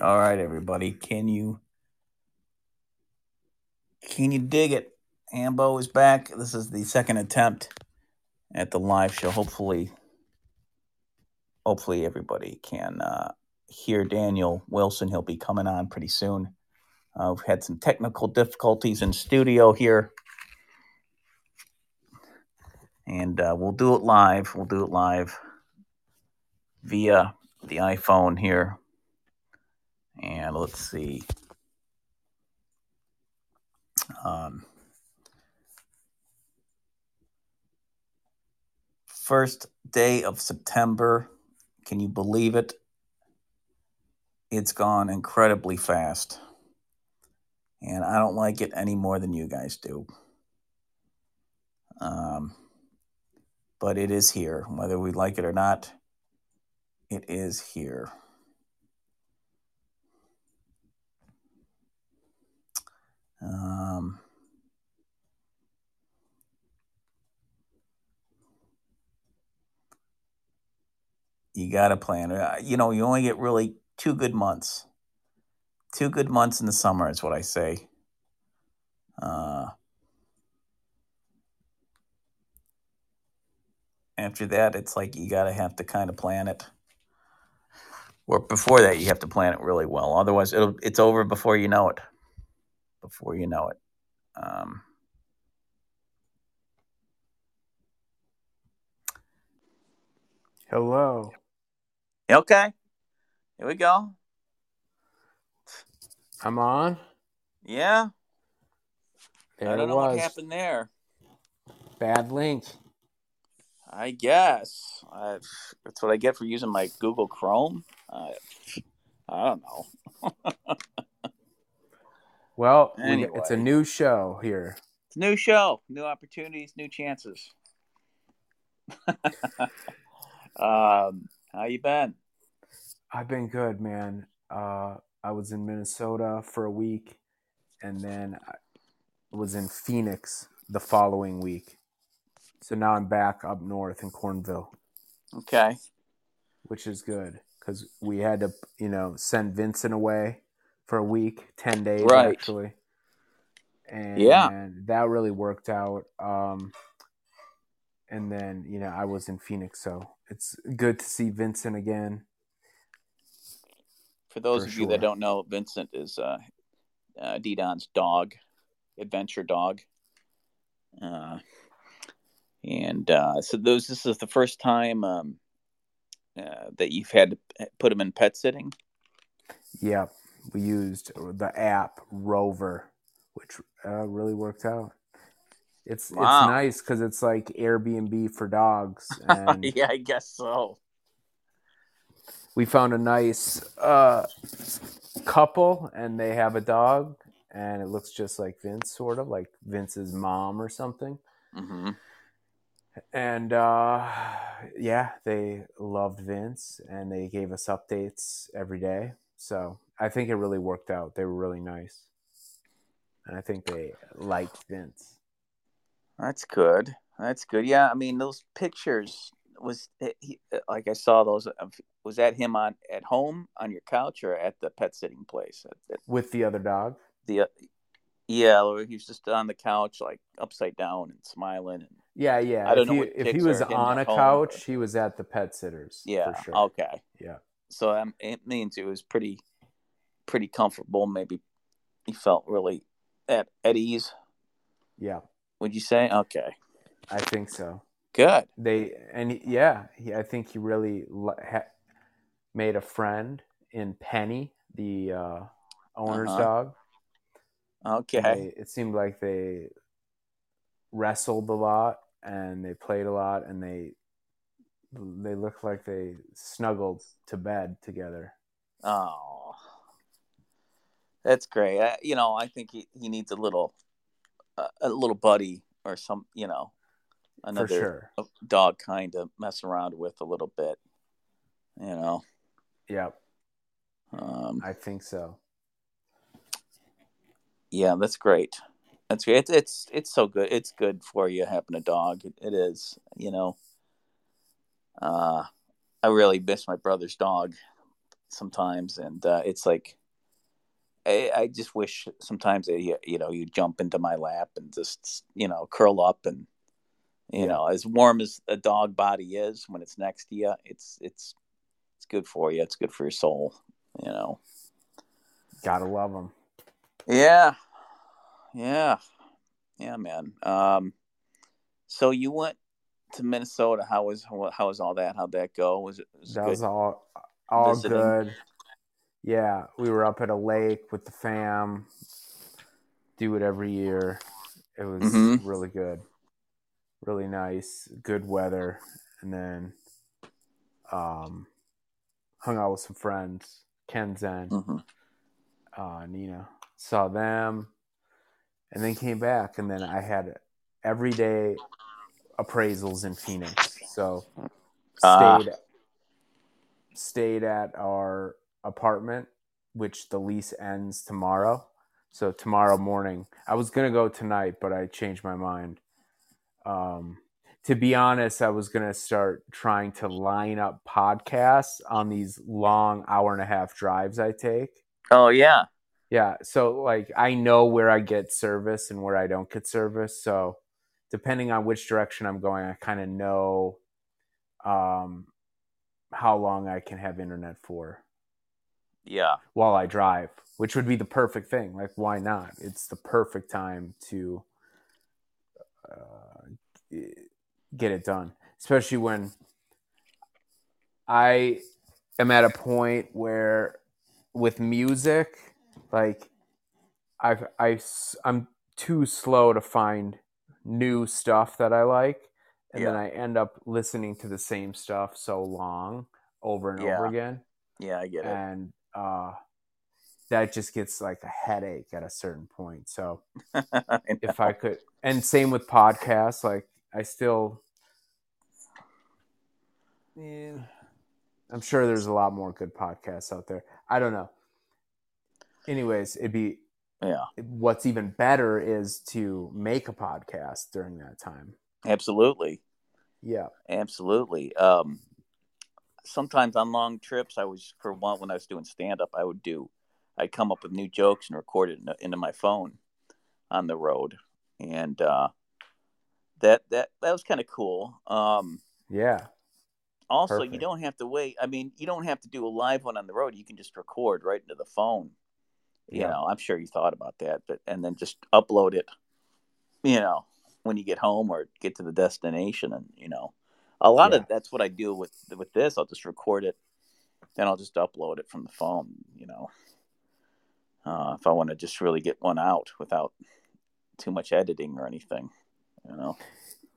All right, everybody. Can you can you dig it? Hambo is back. This is the second attempt at the live show. Hopefully, hopefully everybody can uh, hear Daniel Wilson. He'll be coming on pretty soon. Uh, we've had some technical difficulties in studio here, and uh, we'll do it live. We'll do it live via the iPhone here. And let's see. Um, first day of September. Can you believe it? It's gone incredibly fast. And I don't like it any more than you guys do. Um, but it is here. Whether we like it or not, it is here. Um, you got to plan. Uh, You know, you only get really two good months. Two good months in the summer is what I say. Uh, after that, it's like you got to have to kind of plan it. Or before that, you have to plan it really well. Otherwise, it'll, it's over before you know it. Before you know it. Um, Hello. okay, here we go. I'm on. Yeah, There I don't know what happened there. Bad link. I guess I, that's what I get for using my Google Chrome. I, I don't know. Well, we- it's a new show here. It's a new show, new opportunities, new chances. um, how you been? I've been good, man. Uh, I was in Minnesota for a week, and then I was in Phoenix the following week. So now I'm back up north in Cornville, Okay. which is good because we had to, you know, send Vincent away for a week, ten days Right. actually, and Yeah. that really worked out. Um, and then you know I was in Phoenix, so it's good to see Vincent again. For those For of you that don't know, Vincent is uh, uh, Ddon's dog, adventure dog. Uh, and uh, so those this is the first time um, uh, that you've had to put him in pet sitting. Yep, we used the app Rover, which uh, really worked out. It's Wow. it's nice because it's like Airbnb for dogs, and yeah, I guess so. we found a nice uh, couple, and they have a dog, and it looks just like Vince, sort of like Vince's mom or something. hmm And uh, yeah, they loved Vince, and they gave us updates every day. So I think it really worked out. They were really nice, and I think they liked Vince. That's good. That's good. Yeah, I mean those pictures was he, like I saw those. Was that him on at home on your couch or at the pet sitting place? At, at with the other dog. the uh, yeah, he was just on the couch like upside down and smiling. And, Yeah, yeah. I don't if know he, if he was on a couch, but- he was at the pet sitters. yeah, for sure. okay. Yeah, So um, it means it was pretty pretty comfortable. Maybe he felt really at at ease. yeah. Would you say? Okay, I think so. good. They and yeah, he, I think he really ha- made a friend in Penny, the uh, owner's Uh-huh. dog. Okay, They, it seemed like they wrestled a lot and they played a lot and they they looked like they snuggled to bed together. Oh, that's great. I, you know, I think he, he needs a little uh, a little buddy or some, you know, another sure. dog kind of mess around with a little bit. You know, Yep, um, I think so. yeah, that's great. That's great. It's, it's it's so good. It's good for you having a dog. It, it is. You know, uh, I really miss my brother's dog. sometimes, and uh, it's like I, I just wish sometimes you, you know you jump into my lap and just you know curl up and you yeah. know as warm as a dog body is when it's next to you, it's it's it's good for you. It's good for your soul. You know. Gotta love them. Yeah, yeah, yeah, man. Um, so you went to Minnesota. How was how was all that? How'd that go? Was it was that good? was all all visiting? good. Yeah, we were up at a lake with the fam. Do it every year. It was mm-hmm. really good, really nice, good weather, and then um, hung out with some friends. Ken Zen, mm-hmm. uh, Nina, saw them, and then came back, and then I had every day appraisals in Phoenix. So ah. stayed uh. stayed at our apartment, which the lease ends tomorrow. So tomorrow morning, I was gonna go tonight, but I changed my mind. Um, to be honest, I was gonna start trying to line up podcasts on these long hour and a half drives I take. Oh yeah, yeah. So like I know where I get service and where I don't get service. So depending on which direction I'm going, I kind of know um, how long I can have internet for. Yeah. While I drive, which would be the perfect thing. Like, why not? It's the perfect time to uh, get it done, especially when I am at a point where with music, like, I've, I, I'm too slow to find new stuff that I like, and yeah. then I end up listening to the same stuff so long over and yeah. over again. Yeah, I get it. And uh, that just gets like a headache at a certain point. So if I could, and same with podcasts, like I still, yeah, I'm sure there's a lot more good podcasts out there. I don't know. Anyways, it'd be yeah. What's even better is to make a podcast during that time. Absolutely. Yeah. Absolutely. Um, sometimes on long trips, I was for one when I was doing stand up, I would do, I'd come up with new jokes and record it into, into my phone on the road, and uh, that that that was kind of cool. Um, yeah. Also, Perfect. you don't have to wait. I mean, you don't have to do a live one on the road. You can just record right into the phone you yeah. know i'm sure you thought about that but and then just upload it you know when you get home or get to the destination and you know a lot yeah. of that's what i do with with this. I'll just record it then i'll just upload it from the phone you know. Uh, if i want to just really get one out without too much editing or anything you know.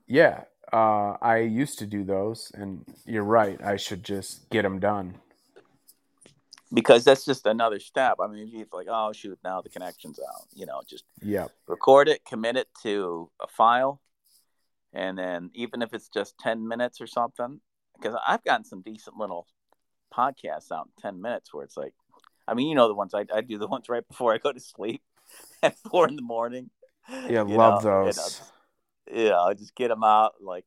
Yeah uh, i used to do those and you're right i should just get them done. Because that's just another step. I mean, it's like, oh shoot, now the connection's out, you know, just yeah, record it, commit it to a file, and then even if it's just ten minutes or something, because I've gotten some decent little podcasts out in ten minutes where it's like, I mean, you know, the ones I, I do the ones right before I go to sleep at four in the morning. Yeah, love know, those. You know, I just get them out like.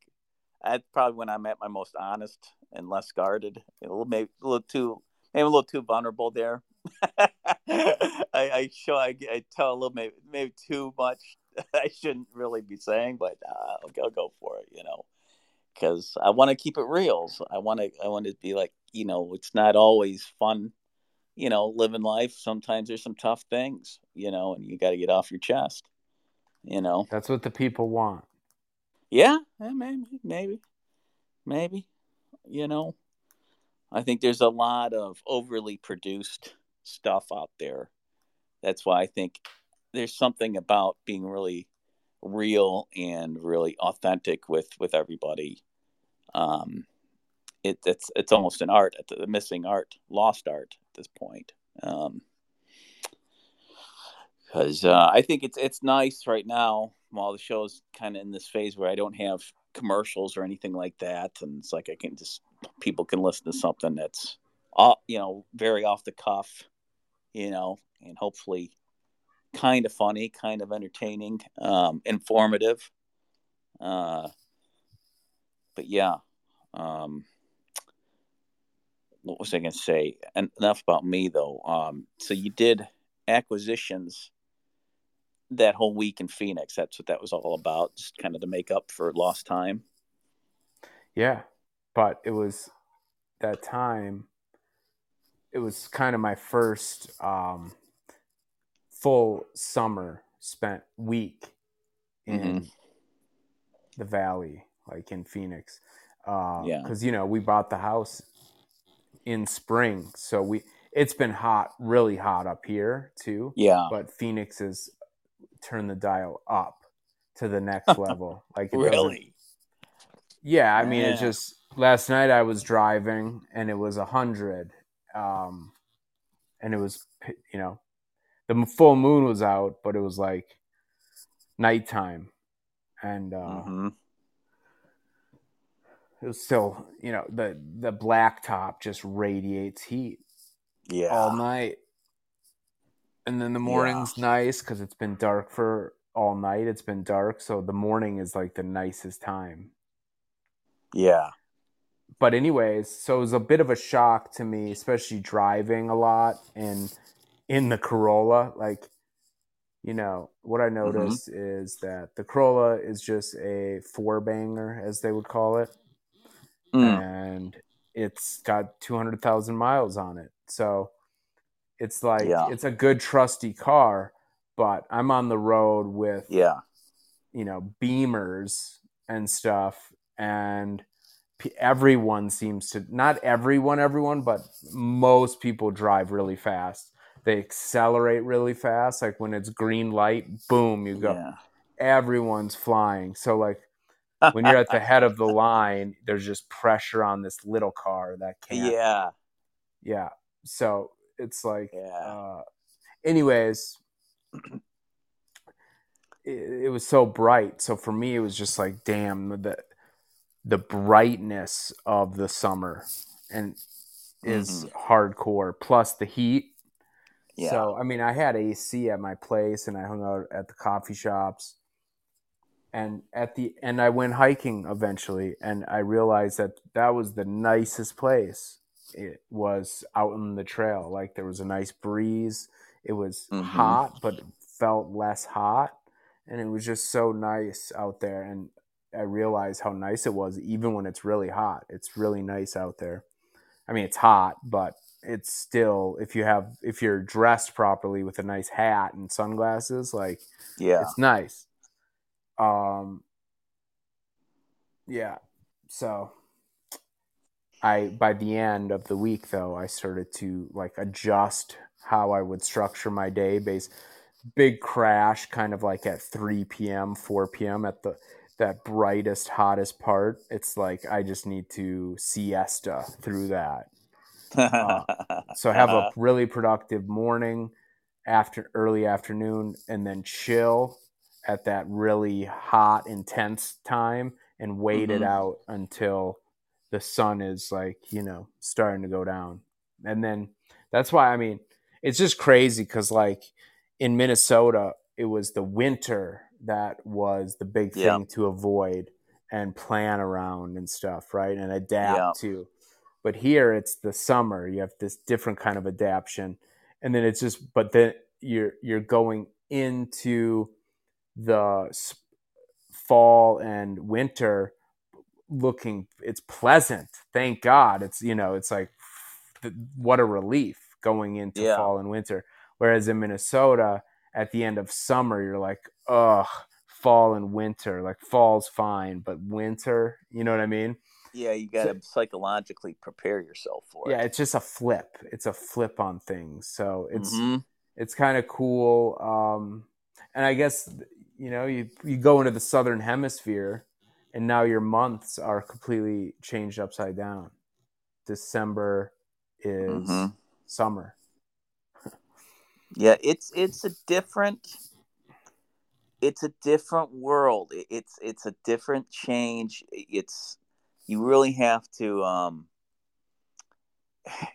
That's probably when I'm at my most honest and less guarded. A little, maybe a little too I'm a little too vulnerable there. I, I, show I, I, tell a little maybe maybe too much. I shouldn't really be saying, but uh, I'll, I'll go for it. You know, because I want to keep it real. So I want to I want to be like you know it's not always fun. You know, living life. Sometimes there's some tough things. You know, and you got to get off your chest. You know, that's what the people want. Yeah, maybe, maybe, maybe. You know, I think there's a lot of overly produced stuff out there. That's why I think there's something about being really real and really authentic with with everybody. Um, it, it's it's almost an art, the missing art, lost art at this point. Um, because uh, I think it's it's nice right now while the show's kind of in this phase where I don't have commercials or anything like that, and it's like I can just people can listen to something that's all you know very off the cuff, you know, and hopefully kind of funny, kind of entertaining, um, informative. Uh, but yeah, um, what was I going to say? And enough about me though. Um, so you did acquisitions that whole week in Phoenix. That's what that was all about, just kind of to make up for lost time. Yeah, but it was that time. It was kind of my first um, full summer spent week in mm-hmm. the valley, like in Phoenix. Uh, yeah, because you know we bought the house in spring, so we it's been hot, really hot up here too. Yeah, but Phoenix is turned the dial up to the next level. Like really? Yeah, I mean, yeah. it just last night I was driving and it was a hundred, um, and it was you know the full moon was out, but it was like nighttime, and uh, mm-hmm. it was still you know the the black top just radiates heat, yeah, all night, and then the morning's yeah. nice because it's been dark for all night. It's been dark, so the morning is like the nicest time. Yeah. But anyways, so it was a bit of a shock to me, especially driving a lot and in the Corolla. Like, you know, what I noticed mm-hmm. is that the Corolla is just a four banger, as they would call it. Mm. And it's got 200,000 miles on it. So it's like, yeah. it's a good, trusty car, but I'm on the road with, yeah, you know, beamers and stuff. And everyone seems to, not everyone, everyone, but most people drive really fast they accelerate really fast. Like when it's green light, boom, you go. Yeah. Everyone's flying. So like when you're at the head of the line, there's just pressure on this little car that can't. Yeah. Yeah. So it's like, yeah. Uh, anyways, it, it, was so bright. So for me, it was just like, damn, the the brightness of the summer and is mm-hmm. hardcore. Plus the heat yeah. So I mean, I had AC at my place, and I hung out at the coffee shops, and at the and I went hiking eventually, and I realized that that was the nicest place. It was out on the trail, like there was a nice breeze. It was mm-hmm. hot, but felt less hot, and it was just so nice out there. And I realized how nice it was, even when it's really hot. It's really nice out there. I mean, it's hot, but it's still if you have if you're dressed properly with a nice hat and sunglasses, like yeah, it's nice. Um, yeah. So I by the end of the week though, I started to like adjust how I would structure my day based big crash kind of like at 3 p.m., 4 p.m. at the that brightest, hottest part. It's like I just need to siesta through that uh, so have a really productive morning, after early afternoon, and then chill at that really hot, intense time, and wait mm-hmm. it out until the sun is like you know starting to go down, and then that's why I mean it's just crazy because like in Minnesota it was the winter that was the big thing to avoid and plan around and stuff, right? And adapt to. But here it's the summer. You have this different kind of adaptation, and then it's just. But then you're you're going into the fall and winter looking it's pleasant thank god it's you know it's like what a relief going into yeah. fall and winter whereas in minnesota at the end of summer you're like ugh fall and winter like fall's fine but winter you know what i mean yeah, you got to so, psychologically prepare yourself for it. Yeah, it's just a flip. It's a flip on things. So it's mm-hmm. it's kind of cool. Um, and I guess you know you you go into the southern hemisphere, and now your months are completely changed upside down. December is mm-hmm. summer. yeah, it's it's a different it's a different world. It's it's a different change. It's you really have to um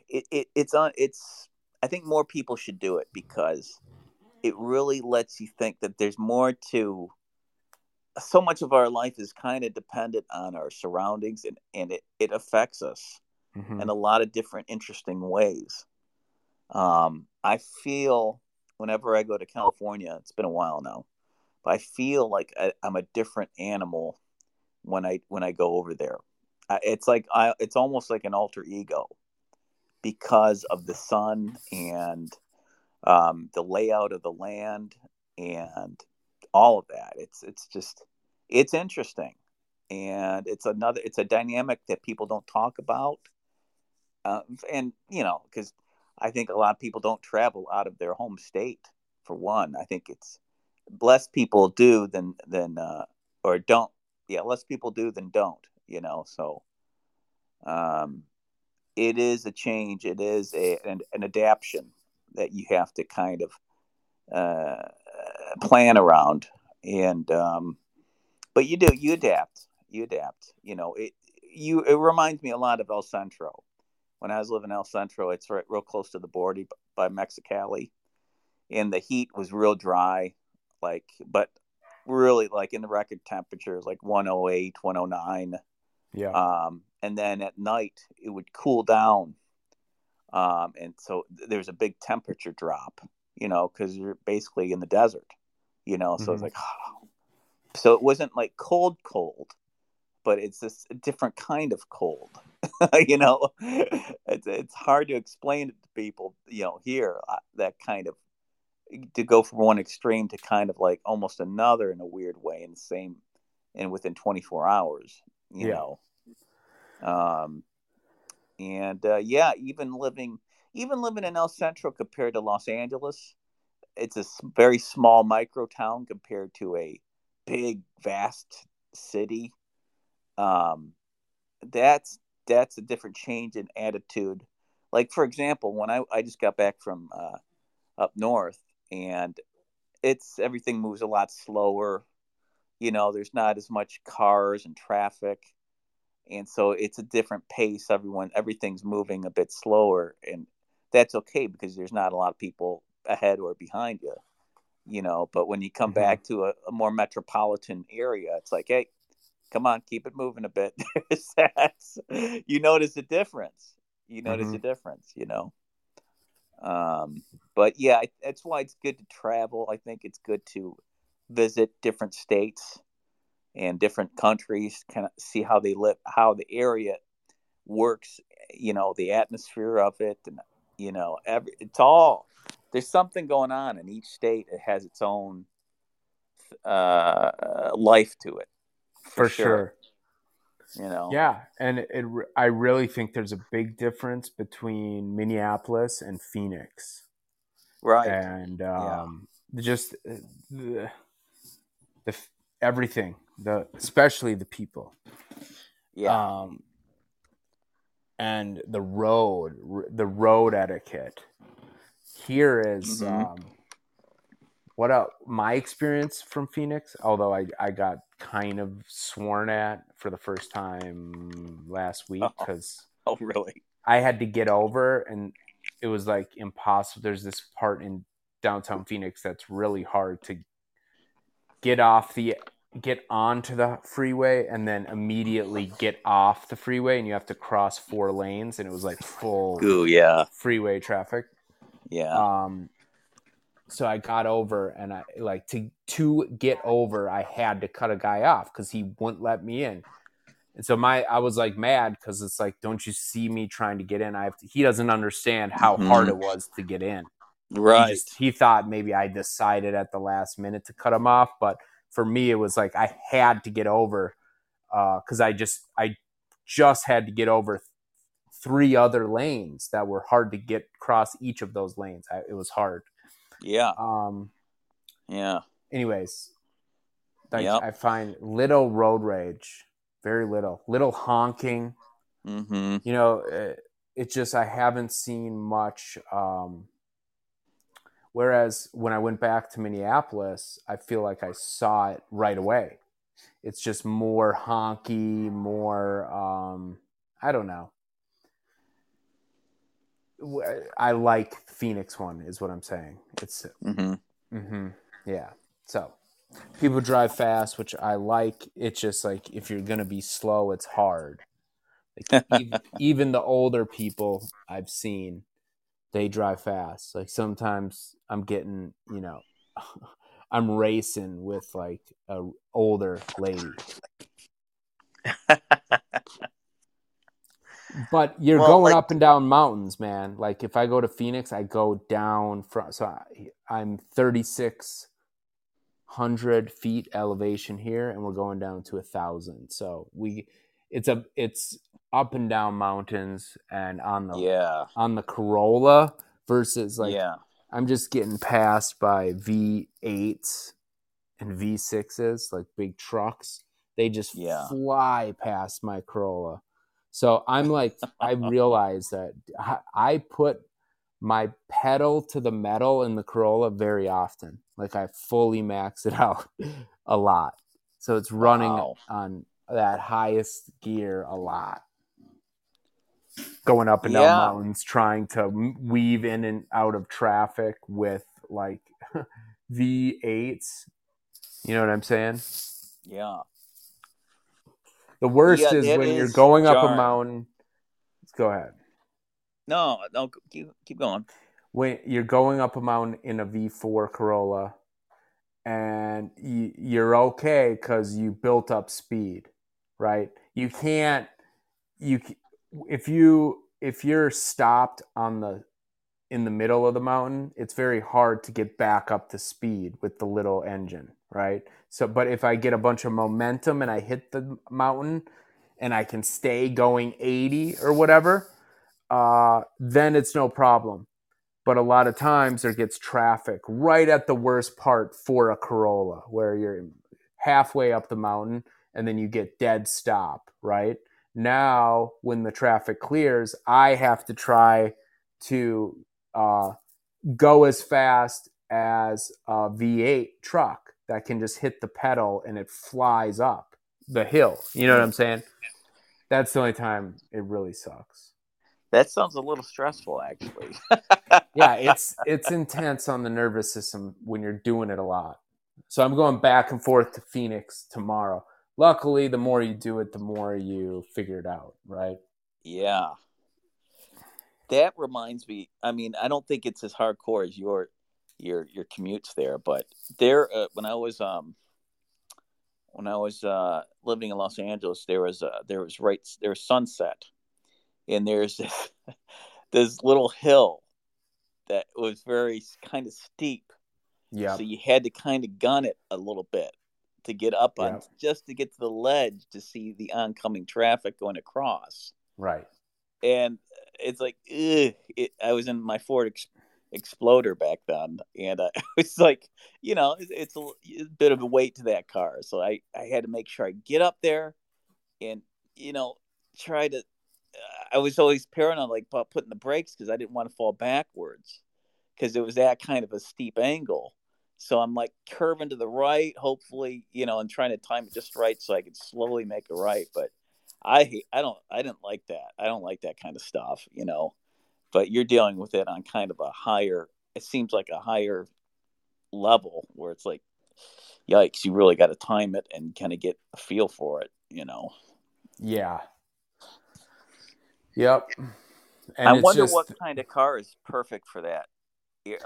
it, it it's on it's i think more people should do it because it really lets you think that there's more to so much of our life is kind of dependent on our surroundings and, and it, it affects us Mhm. in a lot of different interesting ways. Um, I feel whenever I go to California, it's been a while now, but I feel like I, I'm a different animal when I when I go over there. It's like I, it's almost like an alter ego because of the sun and um, the layout of the land and all of that. It's it's just it's interesting, and it's another it's a dynamic that people don't talk about, uh, and you know because I think a lot of people don't travel out of their home state. For one, I think it's less people do than than uh, or don't. Yeah, less people do than don't. You know, so um, it is a change. It is a, an, an adaptation that you have to kind of uh, plan around, and um, but you do you adapt. You adapt. You know, it you it reminds me a lot of El Centro. When I was living in El Centro, it's right real close to the border by Mexicali, and the heat was real dry, like but really like in the record temperatures like 108 109 Yeah. um, and then at night it would cool down um, and so th- there's a big temperature drop you know because you're basically in the desert you know so Mhm. it's like so it wasn't like cold cold but it's this a different kind of cold you know it's, it's hard to explain it to people you know here uh, that kind of to go from one extreme to kind of like almost another in a weird way in the same and within 24 hours you Yeah. know. Um and uh, yeah even living even living in el centro compared to los angeles it's a very small micro town compared to a big vast city. Um that's that's a different change in attitude. Like for example when i i just got back from uh up north and it's everything moves a lot slower you know there's not as much cars and traffic and so it's a different pace everyone everything's moving a bit slower and that's okay because there's not a lot of people ahead or behind you you know but when you come Mhm. back to a, a more metropolitan area it's like hey come on keep it moving a bit you notice a difference you notice Mhm. the difference you know um but yeah that's why it's good to travel i think it's good to visit different states and different countries kind of see how they live how the area works you know the atmosphere of it and you know every it's all there's something going on in each state it has its own uh life to it For sure. you know Yeah, and it, I really think there's a big difference between Minneapolis and Phoenix, right and Yeah. um, just uh, the, the everything, the especially the people, yeah um, and the road, r- the road etiquette. Here is, Mhm. um, what uh, my experience from Phoenix. Although I I got kind of sworn at for the first time last week Oh. because. oh really I had to get over, and it was like impossible. There's this part in downtown Phoenix that's really hard to get off the get onto the freeway and then immediately get off the freeway, and you have to cross four lanes, and it was like full ooh yeah freeway traffic. yeah Um, so I got over, and I like to to get over, I had to cut a guy off because he wouldn't let me in. And so my I was like mad because it's like, don't you see me trying to get in? I have to, he doesn't understand how Mhm. hard it was to get in. Right He, just, he thought maybe I decided at the last minute to cut him off, but for me it was like I had to get over uh, because I just I just had to get over th- three other lanes that were hard to get across each of those lanes. I, it was hard. yeah Um, yeah anyways, like Yep. I find little road rage, very little, little honking. mm-hmm You know, it, it just I haven't seen much. Um, whereas when I went back to Minneapolis, I feel like I saw it right away. It's just more honky, more. Um, I don't know. I like Phoenix one is what I'm saying. It's mm-hmm Mm-hmm. Yeah. So people drive fast, which I like. It's just like if you're gonna be slow, it's hard. Like, even, even the older people I've seen, they drive fast. Like sometimes I'm getting, you know, I'm racing with like a older lady. but you're Well, going like- up and down mountains, man. Like if I go to Phoenix, I go down from so I, I'm 3600 feet elevation here, and we're going down to a thousand. So we, it's a it's up and down mountains, and on the yeah, on the Corolla versus like yeah, I'm just getting passed by V8s and V6s, like big trucks. They just Yeah. fly past my Corolla. So I'm like, I realize that I- I put my pedal to the metal in the Corolla very often. Like I fully max it out a lot. So it's running Wow. on that highest gear a lot. Going up and down Yeah. mountains, trying to weave in and out of traffic with like V8s. You know what I'm saying? yeah. The worst Yeah, is when you're is going up a jarring. mountain. Go ahead. No, no, keep keep going. when you're going up a mountain in a V4 Corolla and you're okay because you built up speed, right? You can't, you, if you, if you're stopped on the, in the middle of the mountain, it's very hard to get back up to speed with the little engine, right? So, but if I get a bunch of momentum and I hit the mountain and I can stay going 80 or whatever, uh, then it's no problem but a lot of times there gets traffic right at the worst part for a Corolla where you're halfway up the mountain and then you get dead stop, right? Now, when the traffic clears, I have to try to uh, go as fast as a V8 truck that can just hit the pedal and it flies up the hill. You know what I'm saying? That's the only time it really sucks. That sounds a little stressful, actually. yeah, it's it's intense on the nervous system when you're doing it a lot. So I'm going back and forth to Phoenix tomorrow. Luckily, the more you do it, the more you figure it out, right? Yeah. That reminds me. I mean, I don't think it's as hardcore as your your your commutes there, but there uh, when I was um when I was uh living in Los Angeles, there was uh there was right there was sunset, and there's this this little hill that was very kind of steep, Yeah. so you had to kind of gun it a little bit to get up on Yeah. just to get to the ledge to see the oncoming traffic going across Right. and it's like ugh, it, I was in my Ford Ex- Exploder back then, and I was like, you know, it's, it's a, it's a bit of a weight to that car, so I I had to make sure I get up there, and you know, try to. I was always paranoid like about putting the brakes because I didn't want to fall backwards, because it was that kind of a steep angle. So I'm like curving to the right, hopefully, you know, and trying to time it just right so I could slowly make a right, but. I hate, I don't I didn't like that. I don't like that kind of stuff, you know. But you're dealing with it on kind of a higher it seems like a higher level where it's like yikes, you really got to time it and kind of get a feel for it, you know. Yeah. Yep. And I it's wonder just- what kind of car is perfect for that.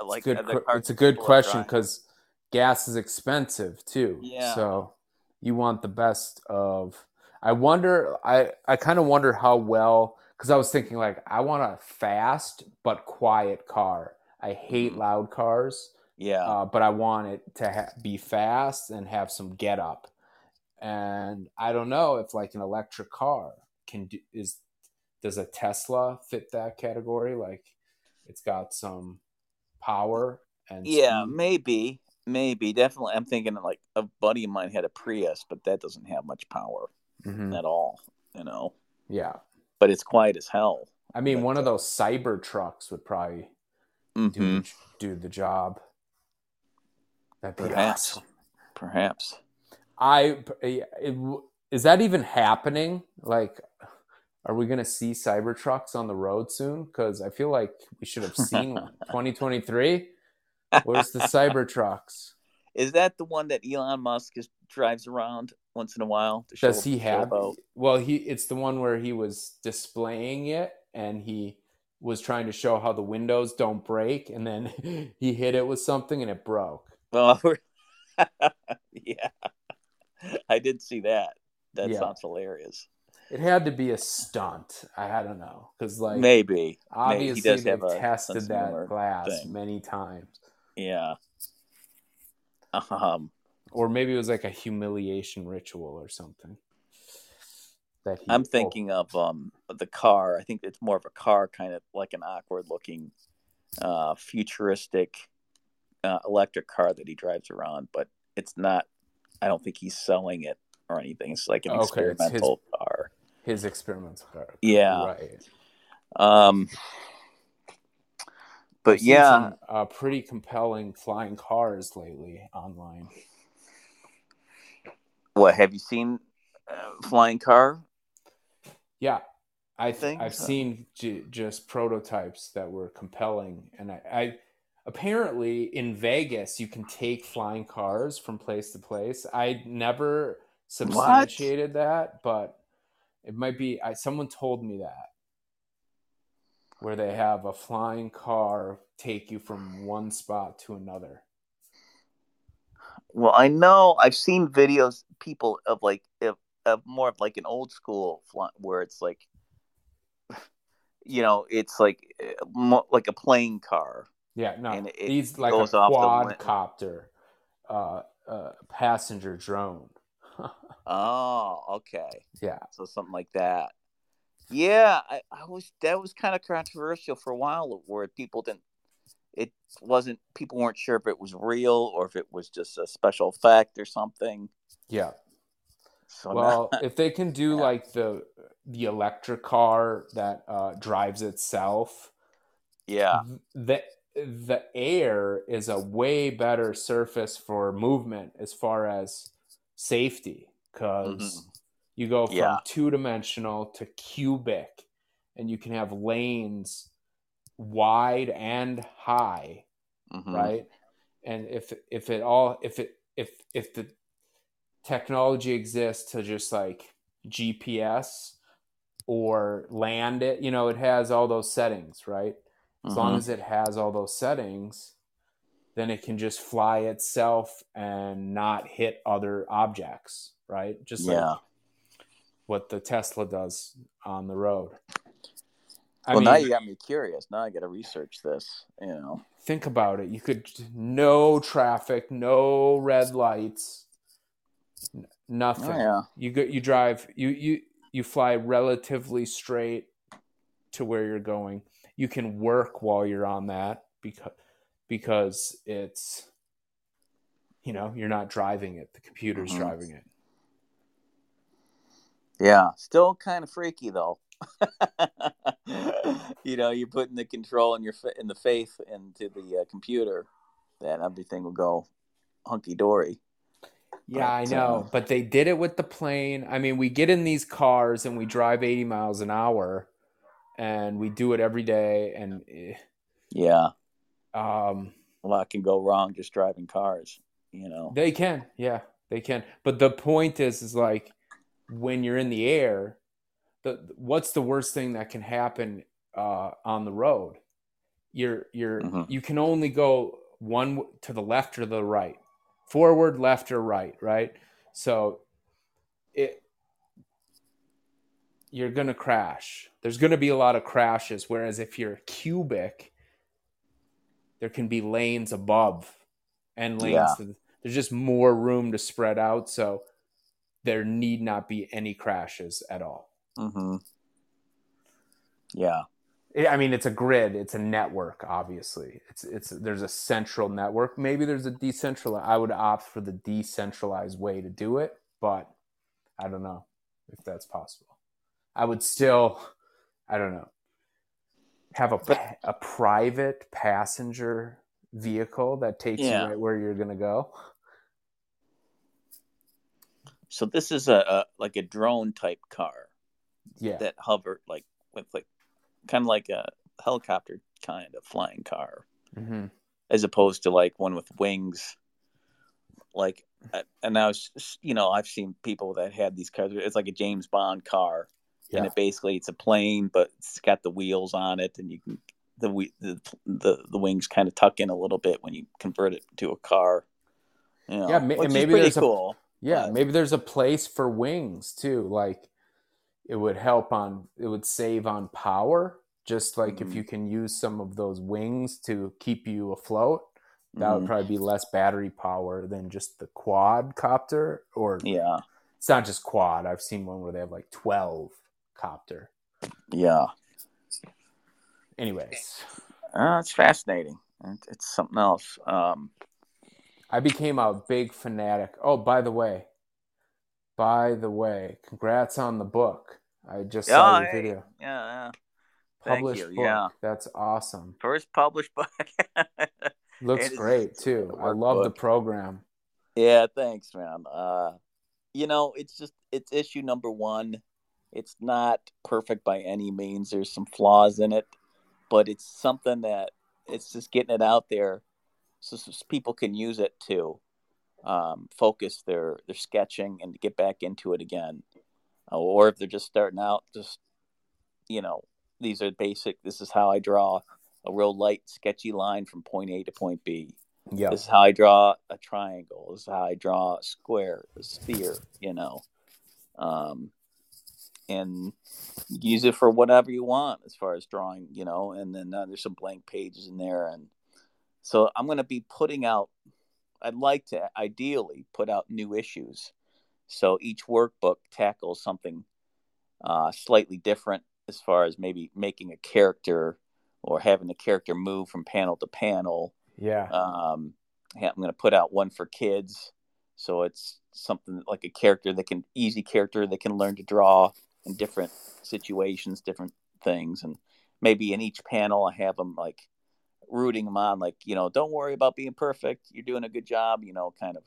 Like good, the it's a good question because gas is expensive too. Yeah. So you want the best of. I wonder. I I kind of wonder how well because I was thinking like I want a fast but quiet car. I hate Mhm. loud cars, yeah, uh, but I want it to ha- be fast and have some get up. And I don't know if like an electric car can do is does a Tesla fit that category? Like it's got some power and yeah, speed? maybe, maybe, definitely. I'm thinking like a buddy of mine had a Prius, but that doesn't have much power Mhm. at all, you know. Yeah. But it's quiet as hell. I mean, But, one of uh, those cyber trucks would probably hmm do, the, do the job. That'd be Perhaps. awesome. Perhaps. I it, is that even happening? Like, are we going to see cyber trucks on the road soon? Because I feel like we should have seen 2023. Where's the cyber trucks? Is that the one that Elon Musk is, drives around once in a while? To show, Does he have? about- Well, he it's the one where he was displaying it and he was trying to show how the windows don't break, and then he hit it with something and it broke. Well, yeah, I did see that. That Yeah. sounds hilarious. It had to be a stunt. I, don't know because like Maybe, maybe he obviously does they've have tested that glass thing. many times, Yeah. Um. or maybe it was like a humiliation ritual or something. That he I'm pulled. thinking of um the car. I think it's more of a car, kind of like an awkward looking, uh, futuristic, uh, electric car that he drives around. But it's not. I don't think he's selling it or anything. It's like an Okay, it's his- experimental car. his experimental car. Yeah. right. Um. But I've yeah, some, uh, pretty compelling flying cars lately online. what have you seen? Uh, flying car? Yeah, I th- Things, I've huh? seen j- just prototypes that were compelling, and I, I apparently in Vegas you can take flying cars from place to place. I never substantiated that, but it might be. I, someone told me that where they have a flying car take you from one spot to another. Well, I know I've seen videos people of like of, of more of like an old school fly, where it's like you know, it's like uh, like a plane car. Yeah, no, And it these like a goes off the quadcopter, uh, uh, passenger drone. Oh, okay. yeah, So something like that. Yeah, I, I was that was kind of controversial for a while where people didn't it wasn't people weren't sure if it was real or if it was just a special effect or something. yeah. So Well, now- if they can do Yeah. like the the electric car that uh, drives itself, yeah. the the air is a way better surface for movement as far as safety because Mhm. You go from Yeah. two dimensional to cubic, and you can have lanes wide and high mhm. right and if if it all if it if if the technology exists to just like gps or land it you know it has all those settings right as long Mhm. as it has all those settings then it can just fly itself and not hit other objects right just Yeah. like what the tesla does on the road I well, mean, now you got me curious. Now I got to research this. You know. think about it. You could no traffic, no red lights, n- nothing. Oh yeah. You go, you drive, you you you fly relatively straight to where you're going. You can work while you're on that because because it's you know you're not driving it. The computer's Mhm. driving it. Yeah. Still kind of freaky though. you know, you're putting the control in your in the faith into the uh, computer that everything will go hunky dory. Yeah, I know, uh, but they did it with the plane. I mean, we get in these cars and we drive 80 miles an hour and we do it every day and eh, Yeah. um A lot can go wrong just driving cars. You know. they can. Yeah, they can. But the point is is like when you're in the air, the what's the worst thing that can happen uh on the road? You're you're Mhm. you can only go one to the left or the right. Forward, left or right, right? So it you're going to crash. There's going to be a lot of crashes whereas if you're cubic there can be lanes above and lanes Yeah. to, there's just more room to spread out so there need not be any crashes at all. Mm-hmm. Yeah. I mean, it's a grid. It's a network. Obviously, it's it's there's a central network. Maybe there's a decentralized. I would opt for the decentralized way to do it, but I don't know if that's possible. I would still, I don't know, have a But- a private passenger vehicle that takes Yeah. you right where you're gonna go. So this is a, a like a drone type car Yeah, that hovered like with like kind of like a helicopter kind of flying car hmm as opposed to like one with wings like, and I was, you know, I've seen people that had these cars. It's like a James Bond car, yeah. and it basically it's a plane, but it's got the wheels on it, and you can the the the, the wings kind of tuck in a little bit when you convert it to a car. You know, yeah, maybe there's cool. Yeah, maybe there's a place for wings too. Like it would help on it would save on power. Just like mm-hmm. if you can use some of those wings to keep you afloat, that mm-hmm. would probably be less battery power than just the quad copter. Or yeah, it's not just quad. I've seen one where they have like twelve copter. Yeah, anyways, uh, it's fascinating. It's something else. Um, I became a big fanatic. Oh, by the way, by the way, congrats on the book. I just saw your hey, video. Yeah, yeah. Published book. Yeah, that's awesome. First published book. Looks great too. I love book. the program. Yeah, thanks, man. Uh, you know, it's just it's issue number one. It's not perfect by any means. There's some flaws in it but it's something that it's just getting it out there so, so people can use it to um, focus their their sketching and to get back into it again. Uh, or if they're just starting out just you know these are basic this is how i draw a real light sketchy line from point a to point b. Yeah. This is how i draw a triangle. This is how i draw a square a sphere you know. Um, and use it for whatever you want as far as drawing, you know. And then uh, there's some blank pages in there, and so I'm going to be putting out. I'd like to ideally put out new issues, so each workbook tackles something uh, slightly different as far as maybe making a character or having the character move from panel to panel. Yeah. Um, I'm going to put out one for kids, so it's something like a character that can easy character that can learn to draw in different situations, different things, and maybe in each panel I have them like rooting them on, like you know, don't worry about being perfect. You're doing a good job. You know, kind of,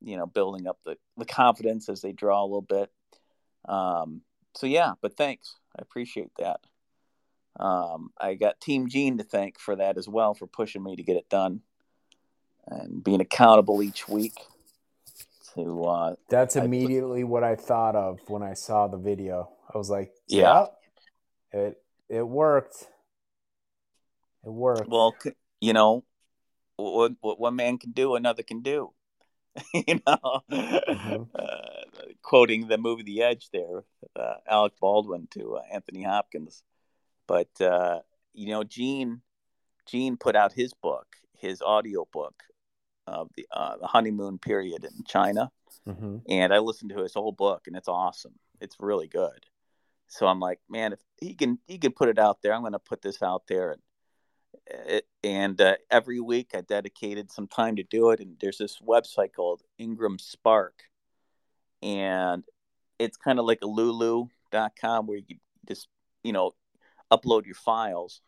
you know, building up the the confidence as they draw a little bit. Um, so yeah, but thanks, I appreciate that. Um, I got Team Gene to thank for that as well for pushing me to get it done and being accountable each week to uh, that's immediately I, what i thought of when i saw the video i was like yeah, yeah it it worked it worked well you know what, what one man can do another can do you know mm-hmm. uh, quoting the movie the edge there uh, alec baldwin to uh, anthony hopkins but uh, you know gene gene put out his book his audio book of the uh, the honeymoon period in China, mm-hmm. and I listened to his whole book, and it's awesome. It's really good. So I'm like, man, if he can he can put it out there, I'm going to put this out there, and it, and uh, every week I dedicated some time to do it. And there's this website called Ingram Spark, and it's kind of like a Lulu.com where you just you know upload your files,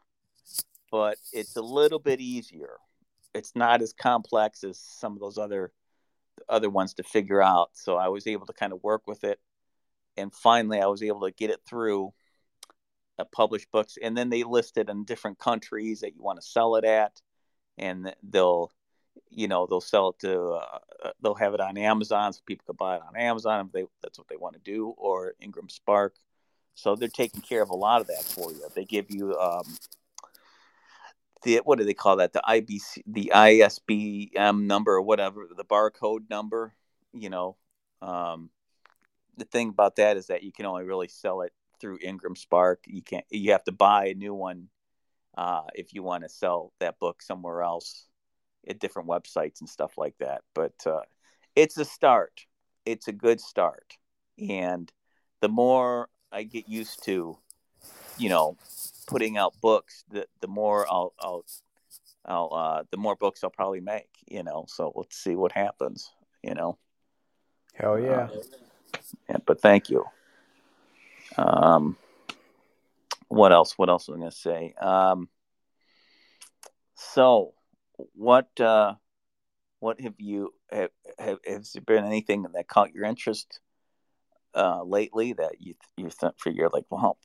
but it's a little bit easier it's not as complex as some of those other other ones to figure out. So I was able to kind of work with it, and finally I was able to get it through uh, published books. And then they list it in different countries that you want to sell it at, and they'll you know they'll sell it to uh, uh, they'll have it on Amazon so people can buy it on Amazon if they that's what they want to do or Ingram Spark. So they're taking care of a lot of that for you. They give you um, the what do they call that? The IBC, the ISBM number or whatever, the barcode number. You know, um, the thing about that is that you can only really sell it through Ingram Spark. You can't. You have to buy a new one uh, if you want to sell that book somewhere else at different websites and stuff like that. But uh, it's a start. It's a good start, and the more I get used to, you know, putting out books, the the more I'll I'll I'll uh, the more books I'll probably make. You know, so let's see what happens. You know. Hell yeah. Uh, yeah, but thank you. Um, what else? What else was I going to say? Um, so, what uh, what have you have, have has there been anything that caught your interest uh, lately that you you th- figure like, well,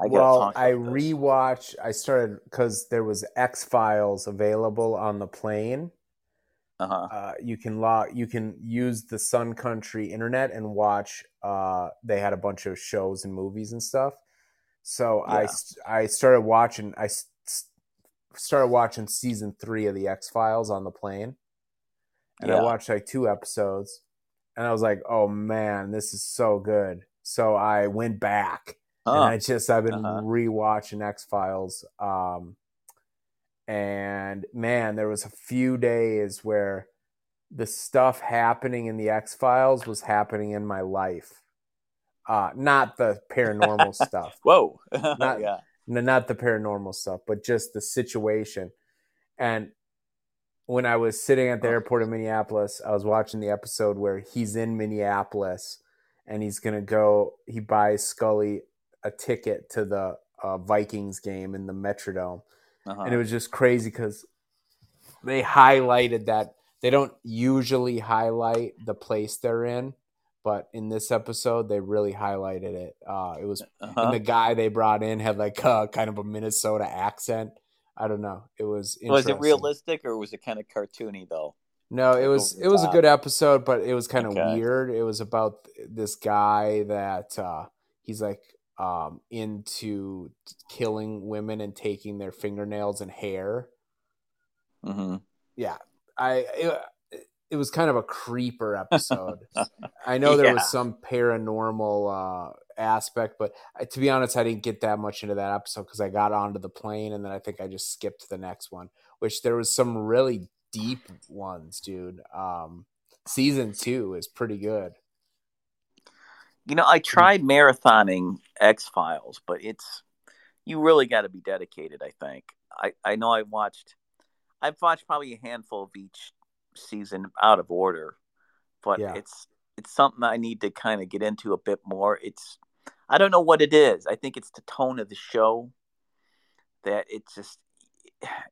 I well, I rewatched. I started because there was X Files available on the plane, Uh-huh. uh, you can log you can use the Sun Country internet and watch. Uh, they had a bunch of shows and movies and stuff. So I Yeah. st- I started watching. I started watching season three of the X Files on the plane, and I watched like two episodes, and I was like, "Oh man, this is so good." So I went back and Huh. I just I've been Uh-huh. rewatching X Files. Um, and man, there was a few days where the stuff happening in the X Files was happening in my life. Uh, not the paranormal stuff, Whoa. Not- yeah. no, not the paranormal stuff, but just the situation. And when I was sitting at the airport in Minneapolis, I was watching the episode where he's in Minneapolis and he's gonna go. He buys Scully a ticket to the uh, Vikings game in the Metrodome, Uh-huh. and it was just crazy because they highlighted that they don't usually highlight the place they're in, but in this episode they really highlighted it. Uh, it was uh-huh. and the guy they brought in had like a kind of a Minnesota accent. I don't know. It was was it realistic or was it kind of cartoony though? No, it was it was a good episode, but it was kind of Okay. weird. It was about this guy that uh, he's like um, into killing women and taking their fingernails and hair. Mm-hmm. Yeah, I it, it was kind of a creeper episode. I know there Yeah. was some paranormal uh, aspect, but I, to be honest, I didn't get that much into that episode because I got onto the plane and then I think I just skipped to the next one. Which there was some really deep ones, dude. Um, season two is pretty good. You know, I tried marathoning X Files, but it's you really got to be dedicated. I think. I I know I watched. I've watched probably a handful of each season out of order, but Yeah. it's it's something I need to kind of get into a bit more. It's I don't know what it is. I think it's the tone of the show that it just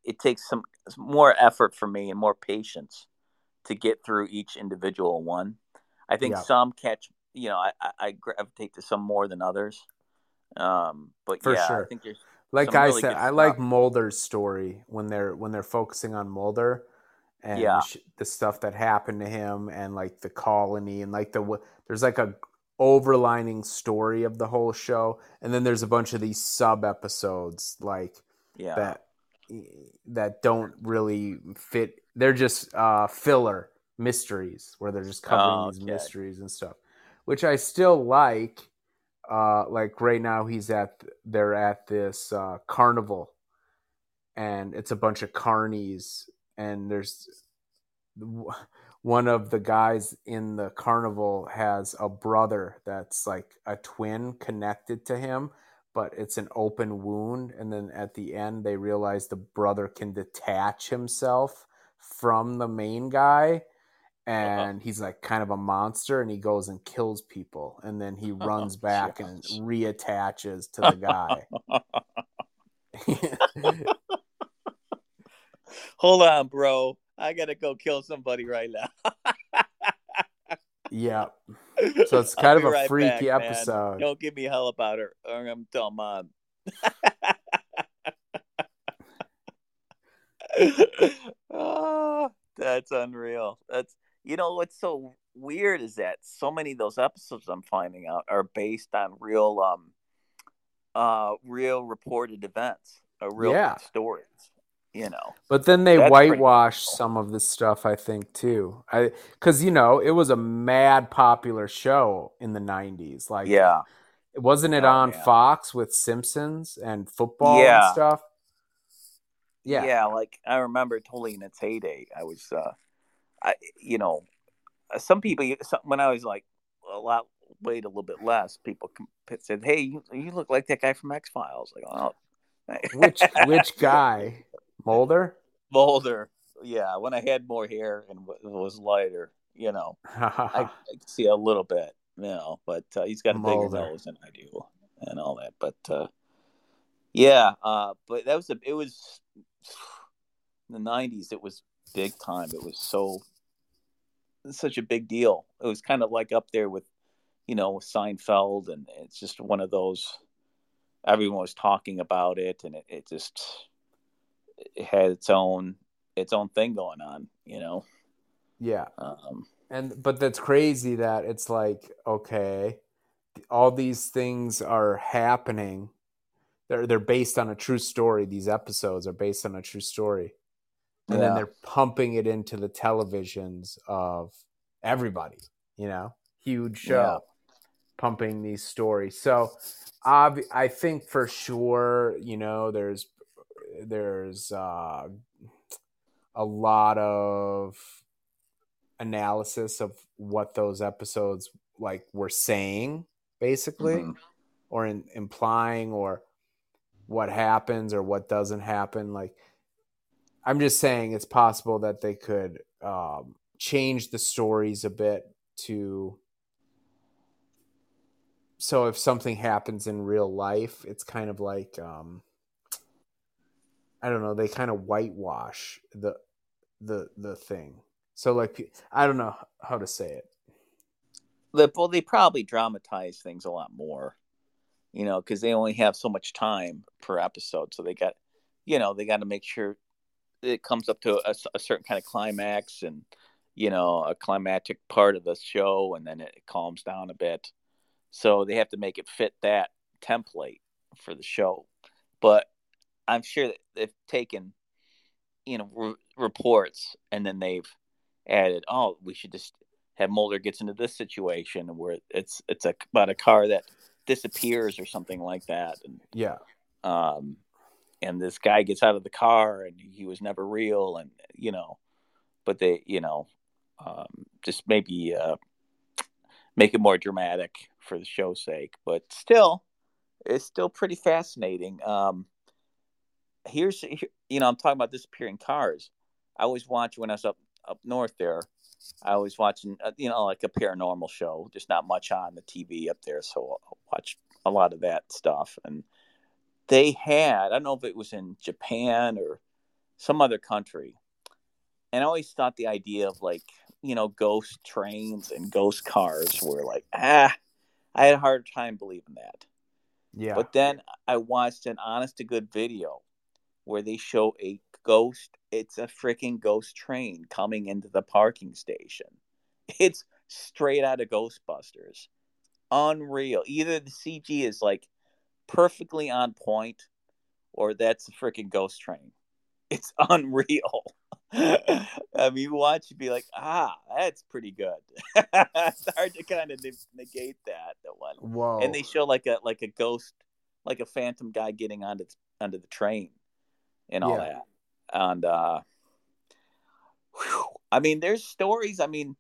it takes some more effort for me and more patience to get through each individual one. I think Yeah. some catch, you know, I, I, I gravitate to some more than others. Um, but For yeah, sure. I think there's Like I really said, I like. Mulder's story when they're when they're focusing on Mulder and Yeah. the, sh- the stuff that happened to him and like the colony and like the there's like a overlining story of the whole show and then there's a bunch of these sub episodes like yeah, that that don't really fit they're just uh filler mysteries where they're just covering Oh, these okay. mysteries and stuff which i still like uh like right now he's at they're at this uh carnival. And it's a bunch of carnies and there's one of the guys in the carnival has a brother that's like a twin connected to him but it's an open wound. And then at the end they realize the brother can detach himself from the main guy Uh-huh. and he's like kind of a monster and he goes and kills people and then he oh, runs back and reattaches to the guy Hold on, bro. I gotta go kill somebody right now. yeah so it's kind of a right freaky back, man. episode Don't give me hell about her, or I'm telling mom. oh, that's unreal. That's you know what's so weird is that so many of those episodes I'm finding out are based on real um uh real reported events or real Yeah. stories. You know. But then they That's whitewash cool. some of this stuff, I think, too. I because you know it was a mad popular show in the '90s. Like, Yeah. wasn't it Oh, on. Fox with Simpsons and football Yeah. and stuff? Yeah, yeah like i remember totally in its heyday i was uh i you know some people some, when i was like a lot weighed a little bit less people said hey you, you look like that guy from x-files like oh which which guy? Mulder. Mulder. yeah when i had more hair and was lighter you know I, I see a little bit you know but uh, he's got a bigger Mulder. nose than i do and all that but uh yeah uh but that was a it was in the 90s it was big time. It was so such a big deal. It was kind of like up there with you know seinfeld and it's just one of those everyone was talking about it and it, it just it had its own its own thing going on you know? Yeah. Um, and but that's crazy that it's like okay all these things are happening. They're they're based on a true story. These episodes are based on a true story and then they're pumping it into the televisions of everybody you know huge show Yeah. pumping these stories so ob- i think for sure you know there's there's uh, a lot of analysis of what those episodes like were saying basically Mhm. or in, implying or what happens or what doesn't happen like i'm just saying it's possible that they could um, change the stories a bit to so if something happens in real life it's kind of like um, i don't know they kind of whitewash the the the thing so like i don't know how to say it well, they probably dramatize things a lot more, you know, because they only have so much time per episode. So they got, you know, they got to make sure it comes up to a, a certain kind of climax and, you know, a climactic part of the show, and then it calms down a bit. So they have to make it fit that template for the show. But I'm sure that they've taken, you know, re- reports and then they've added, oh, we should just have Mulder gets into this situation where it's it's a, about a car that disappears or something like that, and yeah um, and this guy gets out of the car and he was never real, and you know, but they you know, um, just maybe uh, make it more dramatic for the show's sake, but still, it's still pretty fascinating. Um, here's you know I'm talking about disappearing cars. I always watch when I was up up north there. I was watching, uh, you know, like a paranormal show. There's not much on the TV up there, so I'll watch a lot of that stuff. And they had, I don't know if it was in Japan or some other country, and I always thought the idea of like, you know, ghost trains and ghost cars were like, ah, I had a hard time believing that. yeah But then I watched an honest to good video where they show a ghost. It's a freaking ghost train coming into the parking station. It's straight out of Ghostbusters. Unreal. Either the CG is like perfectly on point or that's a freaking ghost train. It's unreal. I mean, you watch, you'd be like, ah, that's pretty good. it's hard to kind of negate that, that one whoa and they show like a like a ghost like a phantom guy getting onto onto the train and all Yeah. that and uh whew, i mean there's stories i mean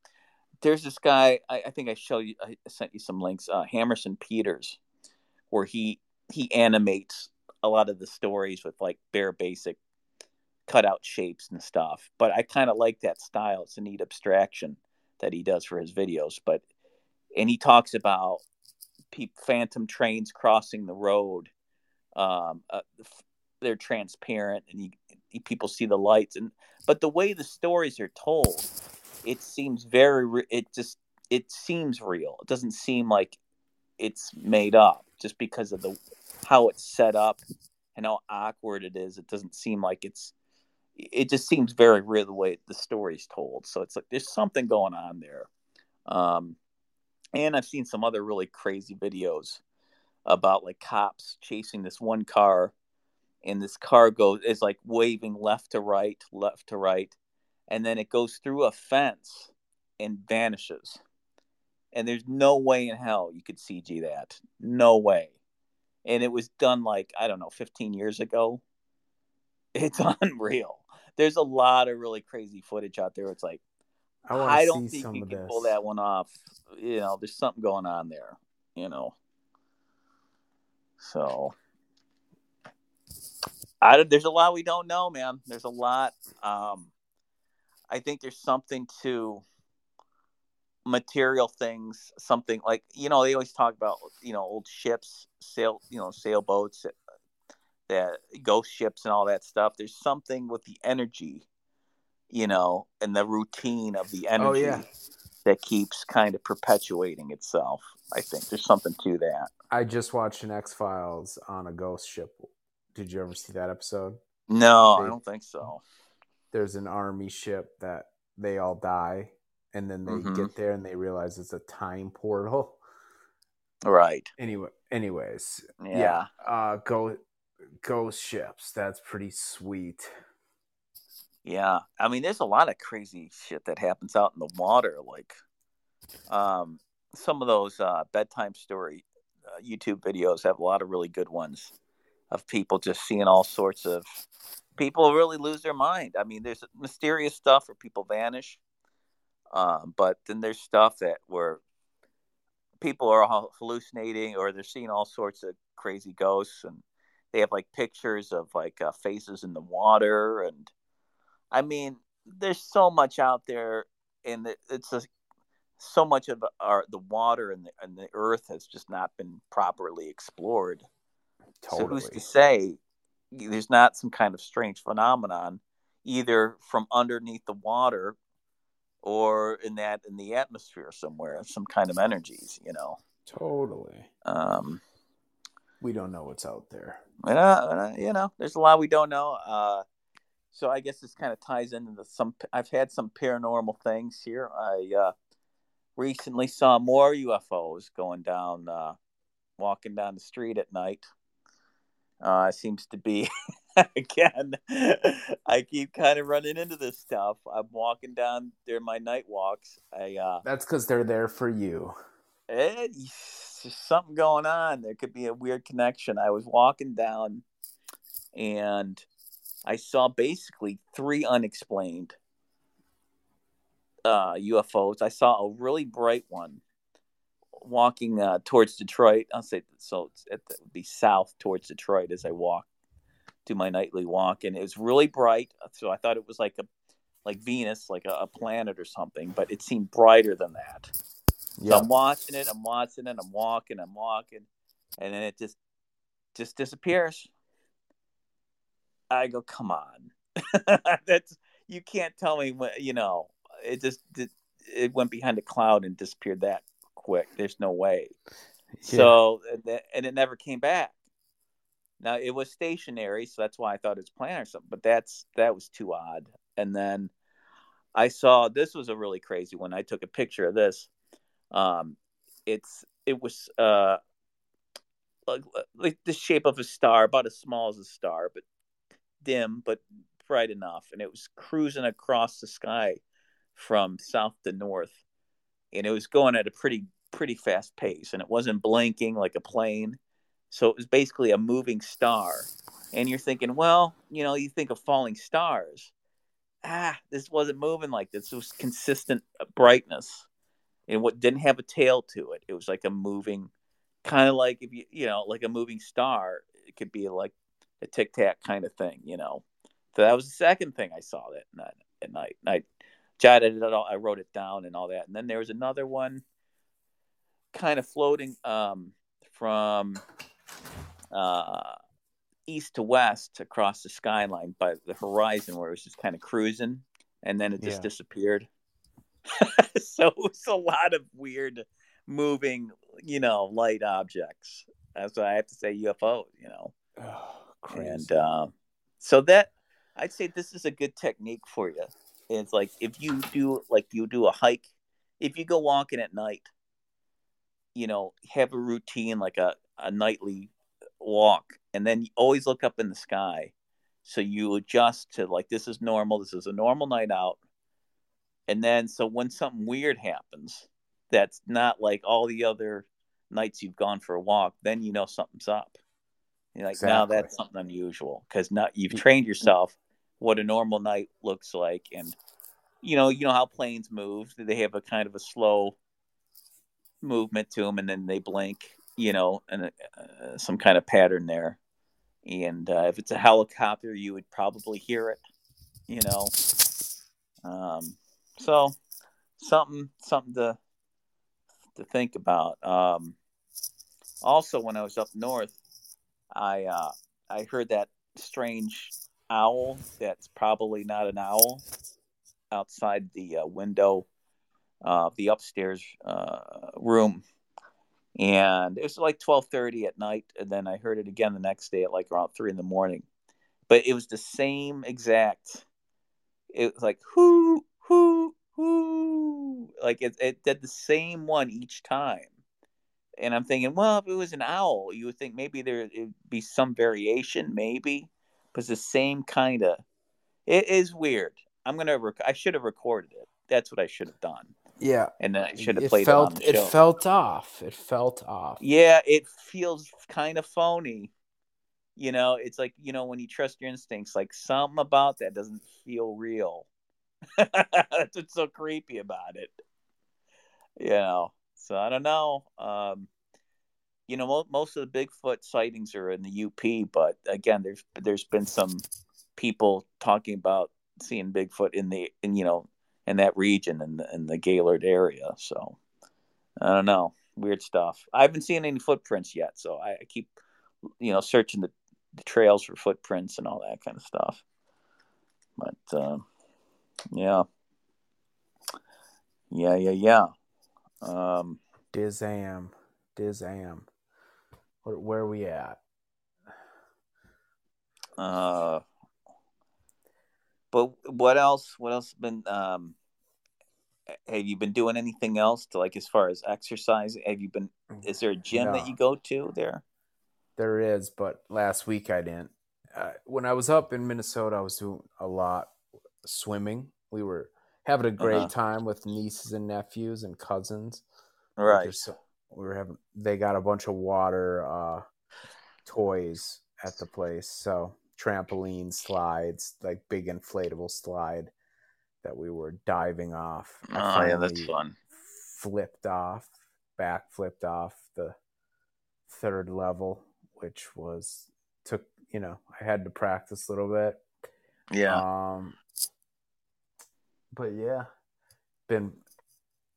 there's this guy i, I think i show you i sent you some links uh hammerson peters where he he animates a lot of the stories with like bare basic cutout shapes and stuff but i kind of like that style it's a neat abstraction that he does for his videos but and he talks about pe- phantom trains crossing the road. Um, uh, they're transparent, and you, people see the lights. And but the way the stories are told, it seems very. It just it seems real. It doesn't seem like it's made up just because of the how it's set up and how awkward it is. It doesn't seem like it's. It just seems very real the way the story's told. So it's like there's something going on there. Um, and I've seen some other really crazy videos about like cops chasing this one car, and this car goes is like waving left to right, left to right, and then it goes through a fence and vanishes. And there's no way in hell you could CG that. No way. And it was done like, I don't know, 15 years ago. It's unreal. There's a lot of really crazy footage out there. It's like, I, I don't think you can this. pull that one off. You know, there's something going on there. You know, so I there's a lot we don't know, man. There's a lot. Um, I think there's something to material things. Something like you know they always talk about you know old ships, sail you know sailboats, uh, that ghost ships and all that stuff. There's something with the energy, you know, and the routine of the energy Oh, yeah. that keeps kind of perpetuating itself. I think there's something to that. I just watched an X Files on a ghost ship. Did you ever see that episode? No, They- I don't think so. There's an army ship that they all die, and then they Mhm. get there and they realize it's a time portal. Right. Anyway, anyways, Yeah. yeah, uh, go ghost ships. That's pretty sweet. Yeah. I mean, there's a lot of crazy shit that happens out in the water. Like, um, some of those uh, bedtime story uh, YouTube videos have a lot of really good ones of people just seeing all sorts of people really lose their mind. I mean, there's mysterious stuff where people vanish, um, but then there's stuff that where people are all hallucinating or they're seeing all sorts of crazy ghosts and they have like pictures of like uh, faces in the water and i mean there's so much out there and it's a, so much of our the water and the, and the earth has just not been properly explored totally. so who's to say there's not some kind of strange phenomenon either from underneath the water or in that in the atmosphere somewhere some kind of energies you know Totally. um We don't know what's out there. and, uh, you know there's a lot we don't know uh so i guess this kind of ties into the, some i've had some paranormal things here i uh recently saw more ufos going down uh walking down the street at night uh it seems to be again i keep kind of running into this stuff i'm walking down during my night walks i uh That's because they're there for you. it, there's something going on. There could be a weird connection. I was walking down and I saw basically three unexplained uh, UFOs. I saw a really bright one walking uh, towards Detroit. I'll say so. It would be south towards Detroit as I walk, do my nightly walk, and it was really bright. Uh, so I thought it was like a like Venus, like a, a planet or something, but it seemed brighter than that. So Yeah. I'm watching it, I'm watching it, I'm walking, I'm walking, and then it just just disappears. I go, come on, that's you can't tell me what you know. It just it, it went behind a cloud and disappeared that quick. There's no way. So and it never came back. Now it was stationary, so that's why I thought it's was planned or something. But that's that was too odd. And then I saw this was a really crazy one. I took a picture of this. Um, it's it was uh like, like the shape of a star, about as small as a star, but dim, but bright enough. And it was cruising across the sky from south to north, and it was going at a pretty pretty fast pace, and it wasn't blinking like a plane. So it was basically a moving star. And you're thinking, well, you know, you think of falling stars. Ah, this wasn't moving like this. It was consistent brightness. And what didn't have a tail to it. It was like a moving kind of like if you you know, like a moving star. It could be like a tic tac kind of thing, you know. So that was the second thing I saw that night at night. And I jotted it all I wrote it down and all that. And then there was another one kind of floating um from uh, east to west across the skyline by the horizon where it was just kind of cruising and then it just Yeah. disappeared. so it was a lot of weird moving, you know, light objects. That's why I have to say UFO, you know. Oh, crazy. And uh, so that I'd say this is a good technique for you. It's like if you do like you do a hike, if you go walking at night, you know, have a routine like a, a nightly walk and then you always look up in the sky. So you adjust to like this is normal, this is a normal night out. And then so when something weird happens, that's not like all the other nights you've gone for a walk, then you know something's up. You're like, now that's something unusual because now you've mm. trained yourself what a normal night looks like, and you know, you know how planes move. They have a kind of a slow movement to them, and then they blink. You know, and uh, some kind of pattern there. And uh, if it's a helicopter, you would probably hear it. You know, um, so something something to to think about. Um, also, when I was up north, I uh, I heard that strange owl. That's probably not an owl outside the uh, window of the upstairs uh, room, and it was like twelve thirty at night. And then I heard it again the next day at like around three in the morning. But it was the same exact. It was like whoo whoo whoo, like it, it did the same one each time. And I'm thinking, well, if it was an owl, you would think maybe there would be some variation, maybe, but it's the same kind of. It is weird. I'm gonna. Rec- I should have recorded it. That's what I should have done. Yeah, and then I should have it played felt it the show. it felt off. It felt off. Yeah, it feels kind of phony. You know, it's like you know when you trust your instincts, like something about that doesn't feel real. That's what's so creepy about it. You know, so I don't know. Um, you know, mo- most of the Bigfoot sightings are in the UP, but again, there's there's been some people talking about seeing Bigfoot in the in you know in that region in the in the Gaylord area. So I don't know, weird stuff. I haven't seen any footprints yet, so I, I keep you know searching the, the, trails for footprints and all that kind of stuff. But uh, yeah, yeah, yeah, yeah. Um, Dizam, Dizam. Where, where are we at? Uh, but what else? What else been? Um, have you been doing anything else to like as far as exercise? Have you been? Is there a gym no. that you go to there? There is, but last week I didn't. Uh, when I was up in Minnesota, I was doing a lot swimming. We were having a great uh-huh. time with nieces and nephews and cousins. Right. So, we were having. They got a bunch of water uh, toys at the place, so trampoline slides, like big inflatable slide that we were diving off. Oh yeah, that's fun. Flipped off, back flipped off the third level, which was took you know I had to practice a little bit. Yeah. Um. But yeah, been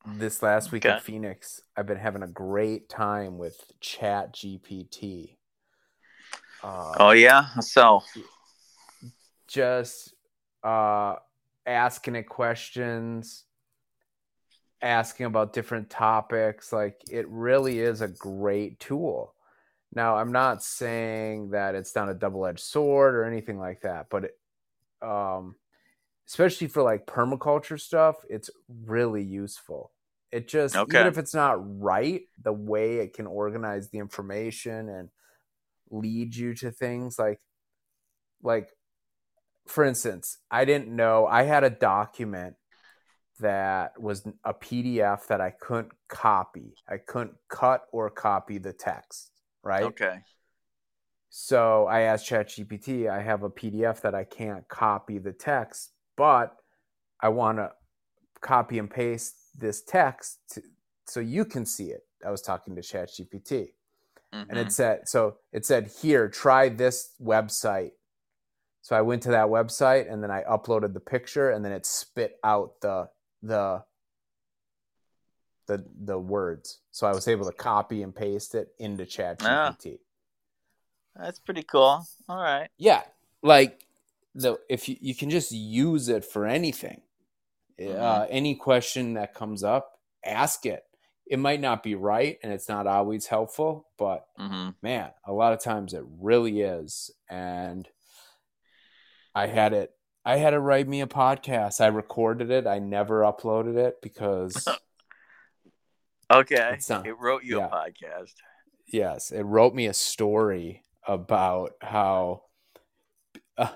this last week okay. in Phoenix. I've been having a great time with Chat GPT. Uh, oh yeah, so just uh, asking it questions, asking about different topics. Like it really is a great tool. Now, I'm not saying that it's not a double edged sword or anything like that, but it, um, especially for like permaculture stuff, it's really useful. It just, okay. even if it's not right, the way it can organize the information and lead you to things like, like for instance, I didn't know I had a document that was a PDF that I couldn't copy. I couldn't cut or copy the text, right? Okay. So I asked ChatGPT, I have a PDF that I can't copy the text, but I want to copy and paste this text to, so you can see it. I was talking to ChatGPT. Mm-hmm. And it said, so it said, here, try this website so I went to that website and then I uploaded the picture and then it spit out the the the the words. So I was able to copy and paste it into ChatGPT. Oh, that's pretty cool. All right. Yeah, like the if you, you can just use it for anything, mm-hmm. uh, any question that comes up, ask it. It might not be right, and it's not always helpful, but mm-hmm. man, a lot of times it really is, and I had it. I had to write me a podcast. I recorded it. I never uploaded it because. okay. Not, it wrote you yeah. a podcast. Yes, it wrote me a story about how uh,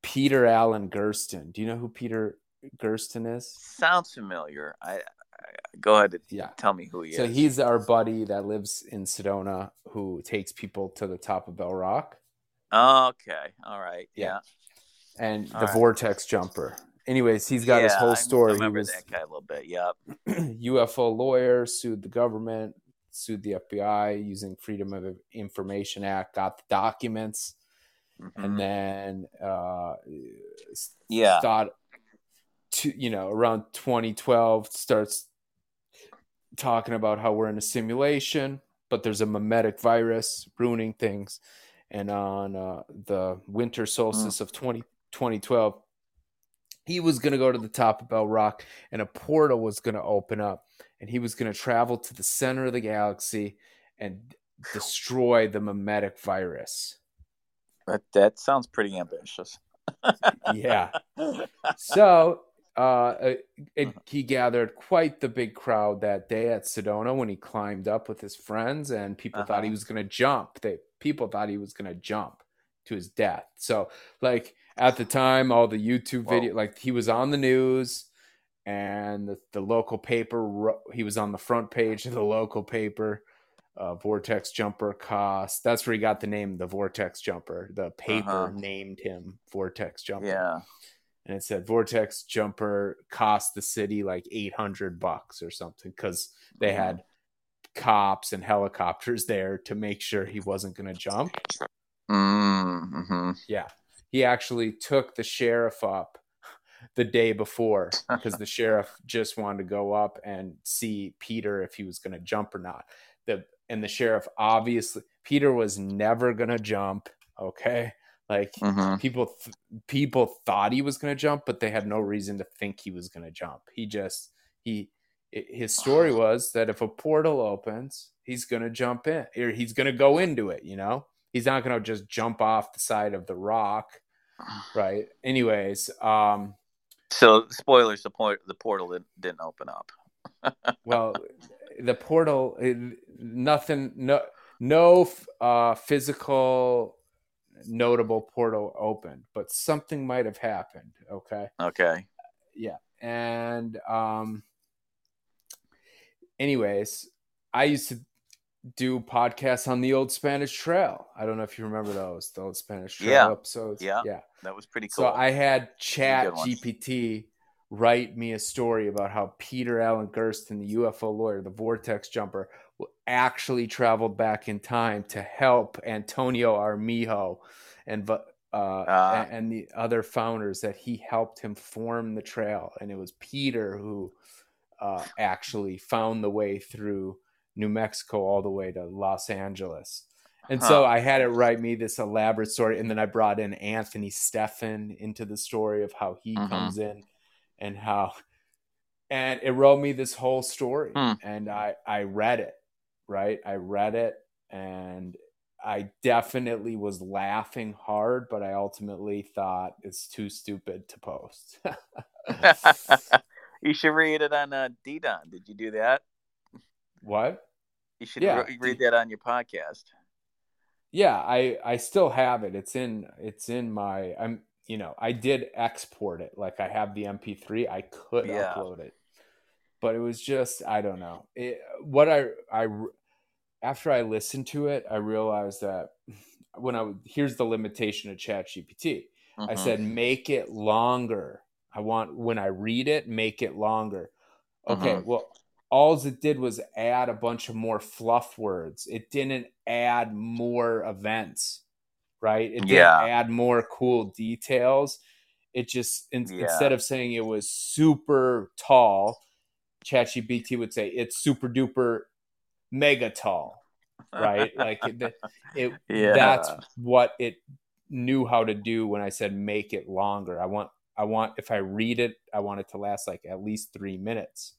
Peter Allen Gersten. Do you know who Peter Gersten is? Sounds familiar. I, I go ahead. And yeah. Tell me who he so is. So he's our buddy that lives in Sedona who takes people to the top of Bell Rock. Okay. All right. yeah. yeah and All the right. vortex jumper. Anyways, he's got yeah, his whole story. I remember he was that guy a little bit. Yep. UFO lawyer sued the government, sued the FBI using Freedom of Information Act, got the documents, mm-hmm. and then uh, yeah, thought to you know around 2012 starts talking about how we're in a simulation, but there's a memetic virus ruining things. And on uh, the winter solstice mm. of 20, 2012, he was going to go to the top of Bell Rock and a portal was going to open up and he was going to travel to the center of the galaxy and destroy the memetic virus. That, that sounds pretty ambitious. yeah. So uh, it, he gathered quite the big crowd that day at Sedona when he climbed up with his friends, and people uh-huh. thought he was going to jump. They people thought he was going to jump to his death. So, like at the time, all the YouTube video, like he was on the news, and the, the local paper, he was on the front page of the local paper. Uh, Vortex Jumper cost. That's where he got the name, the Vortex Jumper. The paper uh-huh. named him Vortex Jumper. Yeah and it said vortex jumper cost the city like 800 bucks or something because they had cops and helicopters there to make sure he wasn't going to jump. Mm-hmm. yeah. He actually took the sheriff up the day before because the sheriff just wanted to go up and see peter if he was going to jump or not. The and the sheriff obviously peter was never going to jump okay like mm-hmm. people, th- people thought he was going to jump, but they had no reason to think he was going to jump. He just he his story was that if a portal opens, he's going to jump in, or he's going to go into it. You know, he's not going to just jump off the side of the rock, right? Anyways, um, so spoilers: the point the portal didn't open up. well, the portal, nothing, no, no uh, physical notable portal opened, but something might have happened. Okay. Okay. Yeah. And um anyways, I used to do podcasts on the old Spanish Trail. I don't know if you remember those, the old Spanish Trail yeah. episodes. Yeah. Yeah. That was pretty cool. So I had Chat GPT write me a story about how Peter Alan Gersten, the UFO lawyer, the vortex jumper, actually traveled back in time to help Antonio Armijo and uh, uh, and the other founders that he helped him form the trail, and it was Peter who uh, actually found the way through New Mexico all the way to Los Angeles. And huh. so I had it write me this elaborate story, and then I brought in Anthony Stephan into the story of how he mm-hmm. comes in and how, and it wrote me this whole story, mm. and I I read it, right? I read it, and I definitely was laughing hard, but I ultimately thought it's too stupid to post. you should read it on uh, DDON. Did you do that? What? You should yeah. re- read that on your podcast. Yeah, I I still have it. It's in it's in my I'm you know I did export it. Like I have the MP3. I could yeah. upload it, but it was just I don't know. It, what I I after I listened to it, I realized that when I here's the limitation of Chat GPT. I mm-hmm. said make it longer. I want when I read it, make it longer. Okay, mm-hmm. well, all it did was add a bunch of more fluff words. It didn't add more events, right? It didn't yeah. add more cool details. It just in, yeah. instead of saying it was super tall, ChatGPT would say it's super duper mega tall, right? like it, it yeah. that's what it knew how to do when I said make it longer. I want I want if I read it, I want it to last like at least three minutes.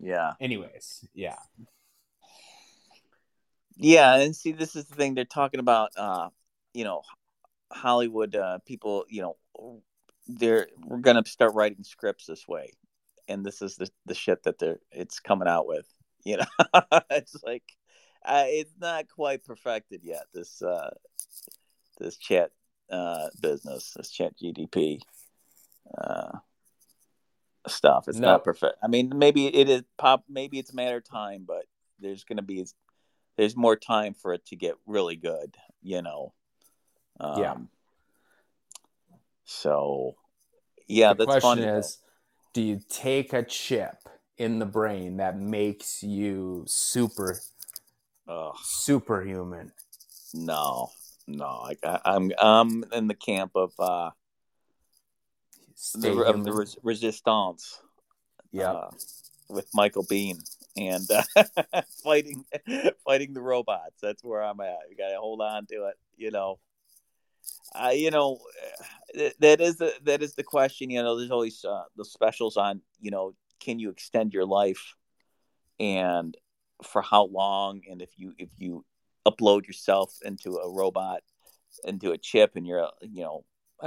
Yeah. Anyways, yeah. Yeah, and see, this is the thing they're talking about. Uh, you know, Hollywood uh, people. You know, they're we're gonna start writing scripts this way, and this is the the shit that they're it's coming out with. You know, it's like uh, it's not quite perfected yet. This uh, this chat uh, business, this chat GDP uh, stuff. It's no. not perfect. I mean, maybe it is pop. Maybe it's a matter of time, but there's going to be there's more time for it to get really good. You know. Um, yeah. So, yeah, the that's question funny, is, do you take a chip in the brain that makes you super Ugh. superhuman. No, no, I, I'm I'm in the camp of uh, the, of the res- resistance. Yeah, uh, with Michael Biehn and uh, fighting fighting the robots. That's where I'm at. You got to hold on to it. You know, I you know, that is the that is the question. You know, there's always uh, the specials on. You know, can you extend your life? And for how long? And if you if you upload yourself into a robot into a chip and you're you know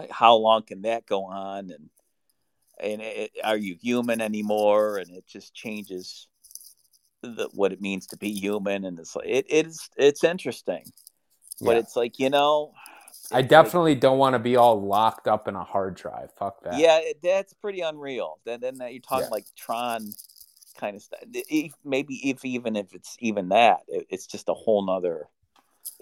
how long can that go on? And and it, are you human anymore? And it just changes the, what it means to be human, and it's like it it's it's interesting, but Yeah. it's like you know, I like- definitely don't want to be all locked up in a hard drive. Fuck that. yeah, that's pretty unreal. Then then that you're talking Yeah. like Tron kind of stuff. If, maybe if even if it's even that, it, it's just a whole nother.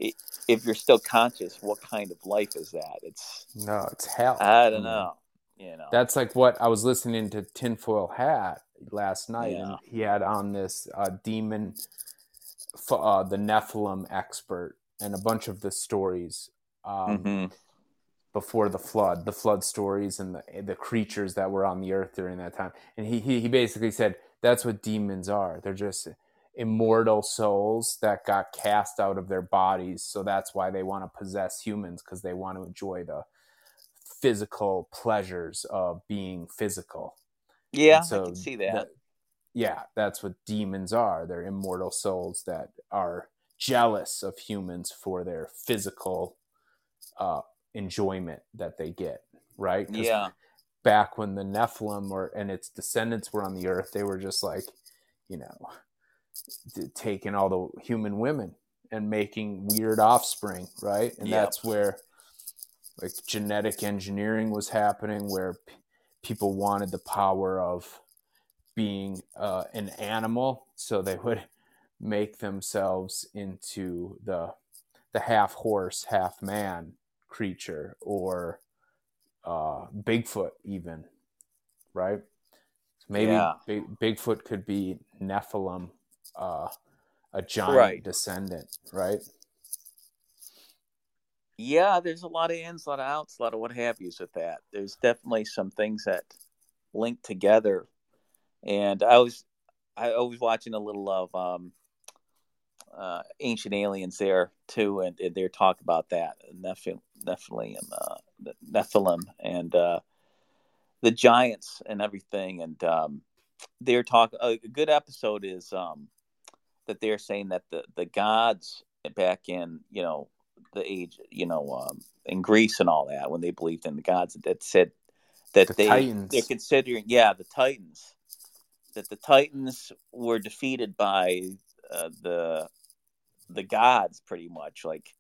i if you're still conscious, what kind of life is that? It's No, it's hell. I don't Mm. know. You know. That's like what I was listening to Tinfoil Hat last night, Yeah. and he had on this uh, demon, uh, the Nephilim expert, and a bunch of the stories um, Mhm. before the flood, the flood stories, and the the creatures that were on the earth during that time. And he he, he basically said that's what demons are. They're just immortal souls that got cast out of their bodies, so that's why they want to possess humans because they want to enjoy the physical pleasures of being physical. Yeah, And so I can see that. yeah, that's what demons are. They're immortal souls that are jealous of humans for their physical uh, enjoyment that they get, right? Yeah. Back when the Nephilim or and its descendants were on the earth, they were just like, you know, t- taking all the human women and making weird offspring, right? And Yep. that's where like genetic engineering was happening, where p- people wanted the power of being uh, an animal, so they would make themselves into the the half horse, half man creature, or uh, Bigfoot, even right? Maybe Yeah. Big, Bigfoot could be Nephilim, uh, a giant Right. descendant, right? Yeah, there's a lot of ins, a lot of outs, a lot of what have yous with that. There's definitely some things that link together. And I was I was watching a little of um uh Ancient Aliens there too, and, and they're talking about that Nephilim, Nephilim, uh, Nephilim, and uh, the giants and everything. And um, they're talking. A good episode is um, that they're saying that the the gods back in you know the age you know um, in Greece and all that when they believed in the gods that said that The they Titans. they're considering yeah the Titans that the Titans were defeated by uh, the the gods pretty much like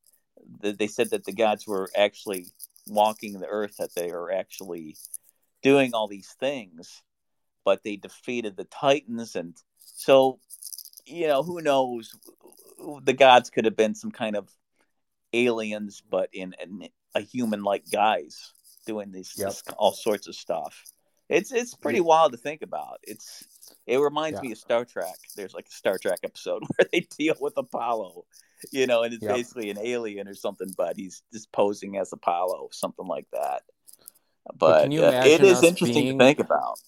they said that the gods were actually walking the earth that they are actually doing all these things but they defeated the titans. And so you know who knows? The gods could have been some kind of aliens but in, in a human like guise doing these Yep. all sorts of stuff. It's it's pretty wild to think about. It's it reminds Yeah. me of star trek. There's like a star trek episode where they deal with apollo you know and it's Yep. basically an alien or something but he's just posing as apollo something like that. But but, can you uh, it is interesting being- to think about.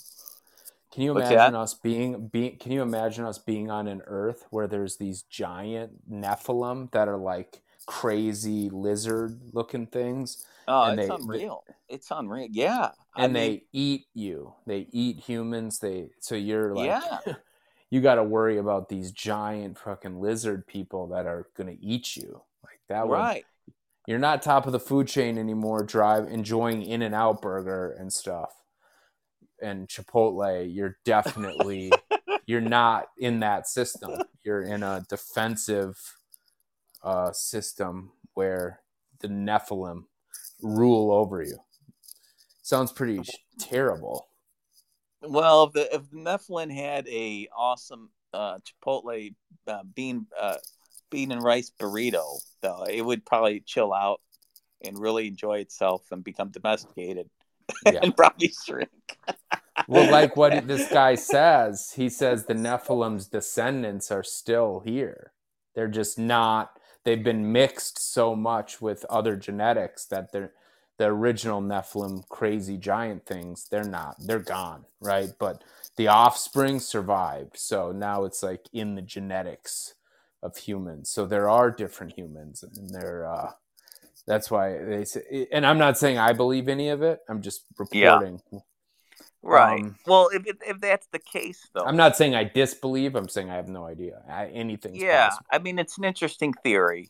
Can you imagine us being being can you imagine us being on an earth where there's these giant Nephilim that are like crazy lizard looking things oh And it's they- unreal it's unreal yeah I and mean, they eat you. They eat humans. They so you're like Yeah. you got to worry about these giant fucking lizard people that are going to eat you. Like that would right you're not top of the food chain anymore drive enjoying In-N-Out Burger and stuff and chipotle you're definitely you're not in that system you're in a defensive uh, system where the nephilim rule over you sounds pretty sh- terrible Well, if the if Nephilim had a awesome uh, Chipotle uh, bean uh, bean and rice burrito, though, it would probably chill out and really enjoy itself and become domesticated Yeah. and probably shrink. well like what this guy says he says the nephilim's descendants are still here they're just not they've been mixed so much with other genetics that they're the original nephilim crazy giant things they're not they're gone right? But the offspring survived. So now it's like in the genetics of humans. So there are different humans and they're uh that's why they say and i'm not saying i believe any of it. I'm just Yeah. Right. Um, well, if, if if that's the case, though, I'm not saying I disbelieve. I'm saying I have no idea. I, anything's yeah, possible. I mean, it's an interesting theory,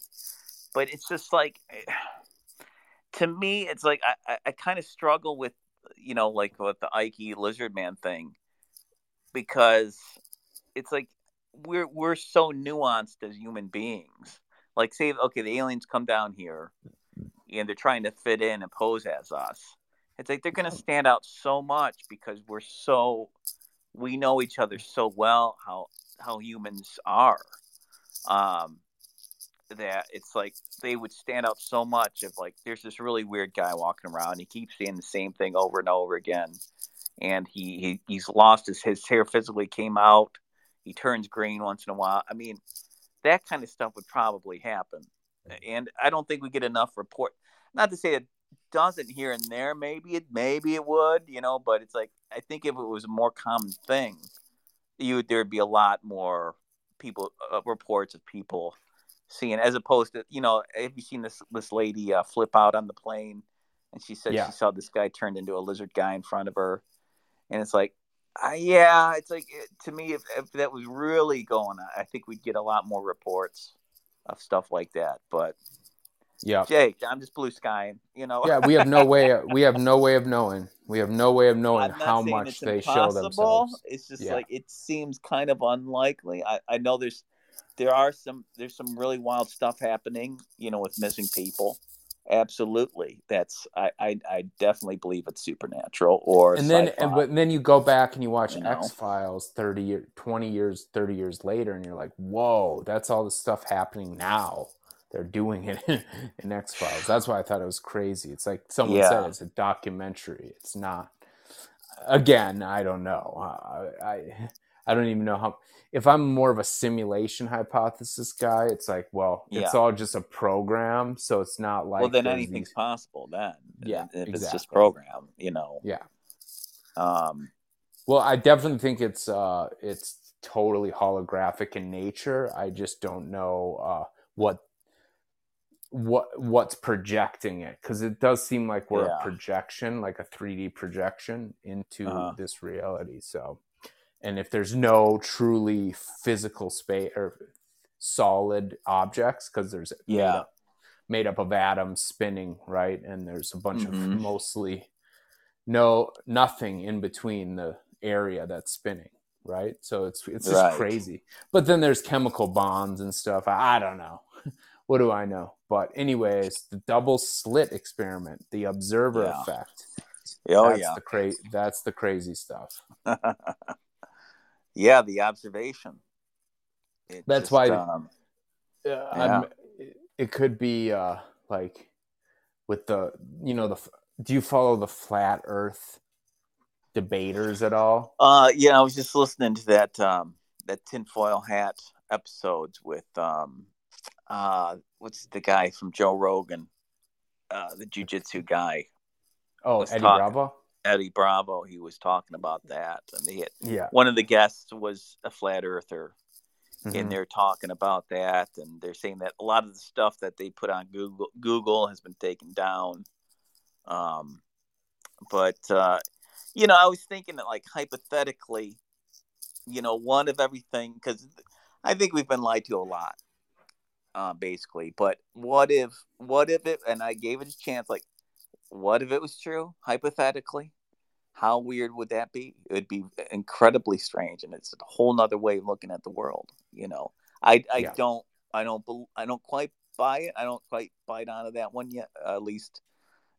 but it's just like to me, it's like I, I, I kind of struggle with you know, like with the Ike Lizard Man thing, because it's like we're we're so nuanced as human beings. Like, say, okay, the aliens come down here, and they're trying to fit in and pose as us. It's like they're going to stand out so much because we're so we know each other so well how how humans are. Um, that it's like they would stand out so much of like there's this really weird guy walking around he keeps saying the same thing over and over again. And he, he he's lost his his hair physically came out he turns green once in a while. I mean that kind of stuff would probably happen. And i don't think we get enough report not to say it doesn't here and there maybe it maybe it would you know but it's like i think if it was a more common thing you would there'd be a lot more people uh, reports of people seeing as opposed to you know have you seen this this lady uh, flip out on the plane and she said Yeah. she saw this guy turned into a lizard guy in front of her and it's like uh, yeah it's like it, to me if, if that was really going on i think we'd get a lot more reports of stuff like that but Yeah. jake i'm just blue skying you know Yeah, we have no way. We have no way of knowing. We have no way of knowing how much they show impossible. themselves. It's just Yeah. like it seems kind of unlikely. I, I know there's there are some there's some really wild stuff happening, you know, with missing people. Absolutely. That's I I, I definitely believe it's supernatural or And then, sci-fi. and, but then you go back and you watch You know? X Files thirty year, twenty years, thirty years later, and you're like, "Whoa, that's all the stuff happening now." They're doing it in, X Files. That's why I thought it was crazy. It's like someone Yeah. said, it's a documentary. It's not. Again, I don't know. I, I I don't even know how. If I'm more of a simulation hypothesis guy, it's like, well, it's all just a program, so it's not like. well then anything's these- possible then. Yeah, If it's just exactly. program, you know. Yeah. Um Well, I definitely think it's uh it's totally holographic in nature. I just don't know uh what what what's projecting it because it does seem like we're Yeah. a projection, like a 3D projection into Uh-huh. this reality. So, and if there's no truly physical space or solid objects because there's made Yeah. up, made up of atoms spinning, right? And there's a bunch of Mhm. mostly no nothing in between the area that's spinning right so it's it's just Right. crazy but then there's chemical bonds and stuff i, I don't know what do i know but anyways the double slit experiment the observer Yeah. effect oh that's yeah. the cra- that's the crazy stuff yeah, the observation. It That's just, why- um, yeah. It could be uh like with the you know the do you follow the flat earth debaters at all Uh, yeah, I was just listening to that um that tinfoil hat episodes with um uh what's the guy from Joe Rogan, uh the jujitsu guy oh eddie talk. bravo Eddie Bravo. He was talking about that, and they had yeah one of the guests was a flat earther, Mhm. and they're talking about that, and they're saying that a lot of the stuff that they put on Google Google has been taken down. Um, but uh, you know, I was thinking that like hypothetically, you know, one of everything because I think we've been lied to a lot, uh, basically. But what if, what if it? And I gave it a chance. Like, what if it was true? Hypothetically, how weird would that be? It would be incredibly strange, and it's a whole nother way of looking at the world. You know, I I Yeah. don't I don't I don't quite buy it. I don't quite bite onto that one yet. at least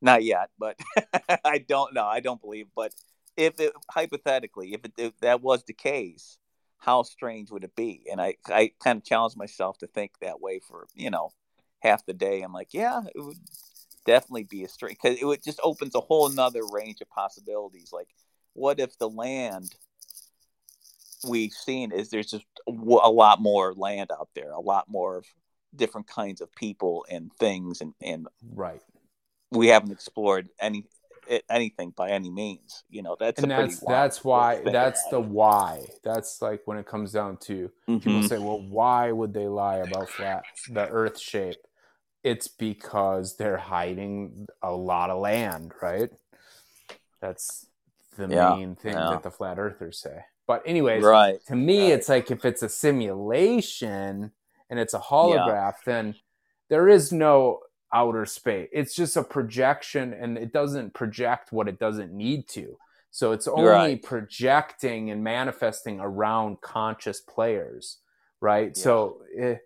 not yet. But I don't know. I don't believe. But if it hypothetically, if, it, if that was the case, how strange would it be? And I I kind of challenge myself to think that way for you know half the day. I'm like, yeah, it would definitely be a strange because it would just opens a whole nother range of possibilities. Like, what if the land we've seen is there's just a a lot more land out there, a lot more of different kinds of people and things, and and right we haven't explored any anything by any means. You know, that's and that's that's why that's the why that's like when it comes down to it. people mm-hmm. say well why would they lie about flat the earth shape it's because they're hiding a lot of land right that's the Yeah, main thing yeah. that the flat earthers say but anyways right. to me right. it's like if it's a simulation and it's a holograph then there is no outer space. It's just a projection and it doesn't project what it doesn't need to. So it's only right. projecting and manifesting around conscious players, right? Yeah. So it,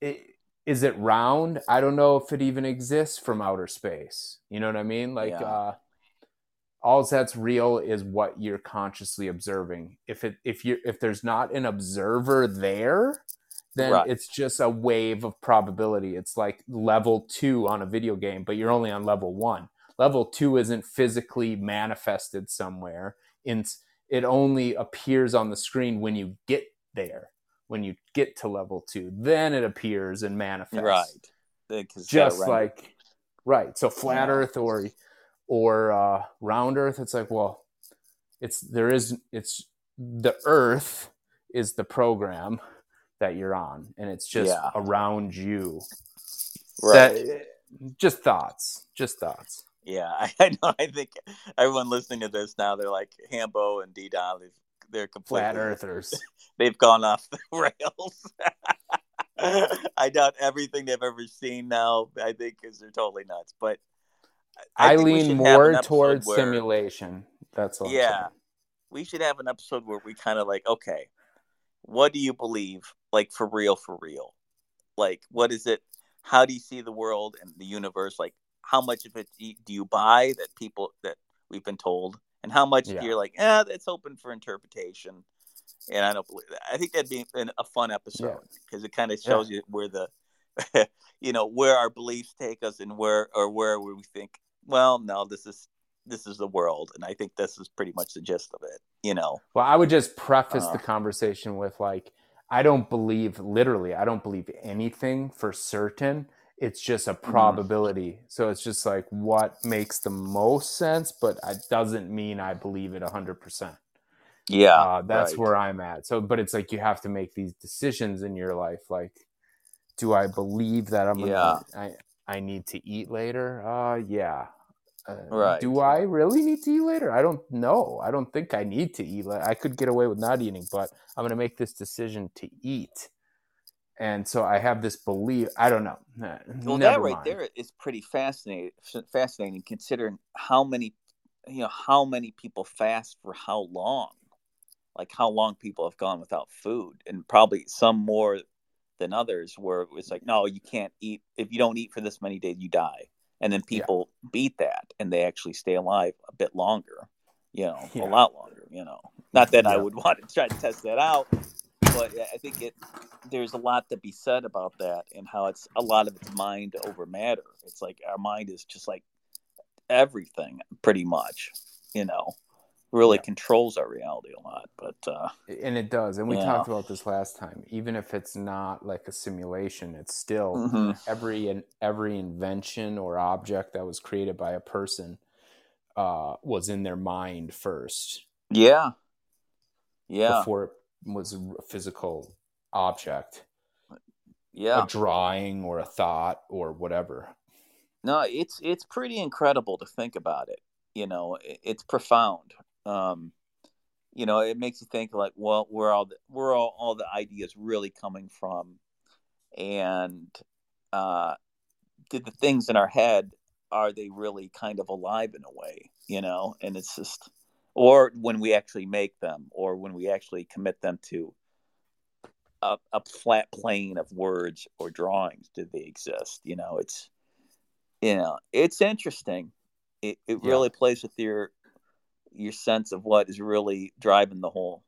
it, is it round? I don't know if it even exists from outer space. You know what I mean? Like yeah. uh all that's real is what you're consciously observing. If it if you if there's not an observer there, then right. it's just a wave of probability. It's like level 2 on a video game, but you're only on level 1 level two isn't physically manifested somewhere. In it only appears on the screen when you get there when you get to level two. Then it appears and manifests. Right. Just like right. So flat yeah. earth or or uh, round earth it's like well it's there is it's the earth is the program that you're on and it's just yeah. around you right that, just thoughts just thoughts yeah, I, I, know. I think everyone listening to this now, they're like Hambo and Ddon. They're complete flat earthers. they've gone off the rails. I doubt everything they've ever seen now. I think because they're totally nuts. But I, I lean more towards where, simulation. That's all. Yeah, we should have an episode where we kind of like, okay, what do you believe? Like for real, for real. Like, what is it? How do you see the world and the universe? Like, how much of it do you buy that people that we've been told, and how much yeah. you're like, yeah, it's open for interpretation. And I don't believe that. I think that'd be an, a fun episode because yeah. it kind of shows yeah. you where the, you know, where our beliefs take us and where or where we think, well, no, this is this is the world, and I think this is pretty much the gist of it. You know. Well, I would just preface uh, the conversation with like, I don't believe literally, I don't believe anything for certain it's just a mm-hmm. probability. Mm-hmm. So it's just like what makes the most sense, but it doesn't mean I believe it 100%. Yeah. Uh, that's right. where I'm at. So, but it's like you have to make these decisions in your life. Like, do I believe that I'm yeah. gonna, I, I need to eat later? Uh, yeah. Uh, right. Do I really need to eat later? I don't know. I don't think I need to eat. I could get away with not eating, but I'm going to make this decision to eat and so I have this belief. I don't know. Well, that right mind. there is pretty fascinating. Fascinating, considering how many, you know, how many people fast for how long, like how long people have gone without food, and probably some more than others, where it's like, no, you can't eat if you don't eat for this many days, you die, and then people yeah. beat that, and they actually stay alive a bit longer, you know, yeah. a lot longer, you know. Not that yeah. I would want to try to test that out, but I think it there's a lot to be said about that and how it's a lot of it's mind over matter. It's like our mind is just like everything, pretty much. You know, really yeah. controls our reality a lot. But uh, and it does. And we yeah. talked about this last time. Even if it's not like a simulation, it's still mm-hmm. every every invention or object that was created by a person uh, was in their mind first. Yeah. Yeah. Before it was a physical object yeah a drawing or a thought or whatever no it's it's pretty incredible to think about it you know it's profound um you know it makes you think like well where all the, where all, all the ideas really coming from and uh did the things in our head are they really kind of alive in a way you know and it's just or when we actually make them, or when we actually commit them to a, a flat plane of words or drawings, do they exist? You know, it's you know, it's interesting. It it yeah. really plays with your your sense of what is really driving the whole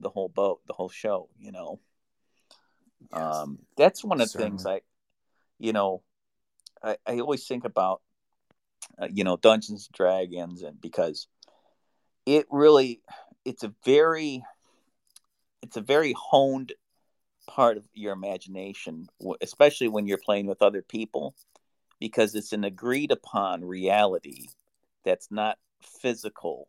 the whole boat, the whole show. You know, yes. um, that's one of the Certainly. things I, you know, I, I always think about, uh, you know, Dungeons and Dragons, and because it really it's a very it's a very honed part of your imagination especially when you're playing with other people because it's an agreed upon reality that's not physical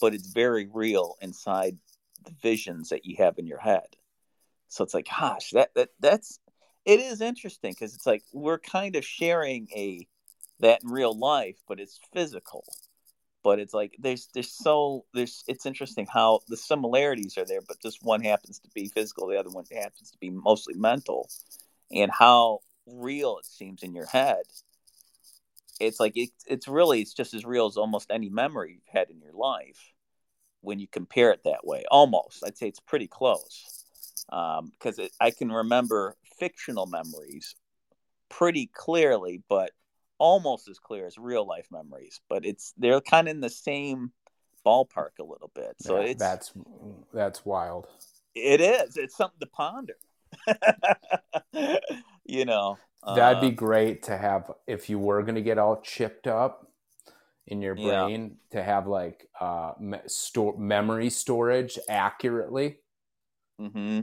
but it's very real inside the visions that you have in your head so it's like gosh that, that that's it is interesting because it's like we're kind of sharing a that in real life but it's physical but it's like there's there's so there's it's interesting how the similarities are there but just one happens to be physical the other one happens to be mostly mental and how real it seems in your head. It's like it, it's really it's just as real as almost any memory you've had in your life when you compare it that way. Almost, I'd say it's pretty close because um, I can remember fictional memories pretty clearly, but almost as clear as real life memories. But it's they're kind of in the same ballpark a little bit. So yeah, it's that's that's wild. It is. It's something to ponder. you know, that'd be uh, great to have if you were going to get all chipped up in your brain yeah. to have like uh me- store memory storage accurately. Mm-hmm.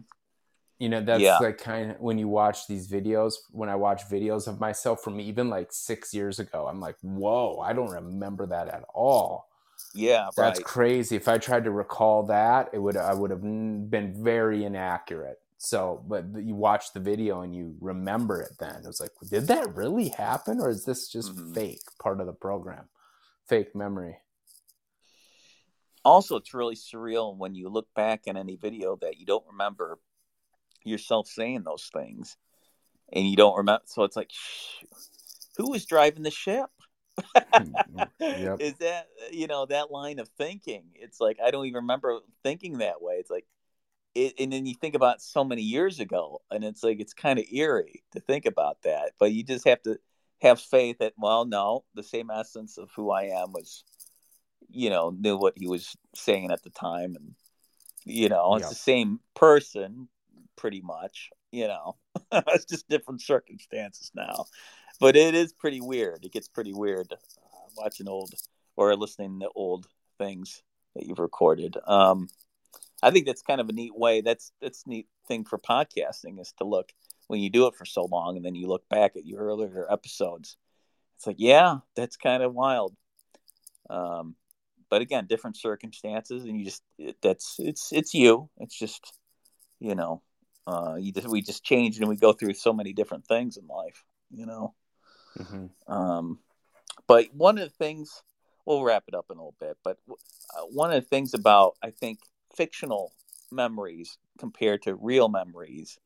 You know, that's yeah. like kind of when you watch these videos. When I watch videos of myself from even like six years ago, I'm like, whoa, I don't remember that at all. Yeah, that's right. crazy. If I tried to recall that, it would I would have been very inaccurate. So, but you watch the video and you remember it. Then it was like, did that really happen, or is this just mm-hmm. fake part of the program, fake memory? Also, it's really surreal when you look back in any video that you don't remember yourself saying those things, and you don't remember. So it's like, who was driving the ship? yep. Is that you know that line of thinking? It's like I don't even remember thinking that way. It's like it, and then you think about so many years ago, and it's like it's kind of eerie to think about that. But you just have to have faith that well, no, the same essence of who I am was, you know, knew what he was saying at the time, and you know, it's the same person, pretty much. You know, it's just different circumstances now but it is pretty weird. It gets pretty weird uh, watching old or listening to old things that you've recorded. Um, I think that's kind of a neat way. That's that's neat thing for podcasting is to look when you do it for so long and then you look back at your earlier episodes. It's like, yeah, that's kind of wild. Um, but again, different circumstances, and you just it, that's it's it's you. It's just you know, uh, you just we just change and we go through so many different things in life. You know. Mm-hmm. Um, but one of the things, we'll wrap it up in a little bit, but uh, one of the things about, I think, fictional memories compared to real memories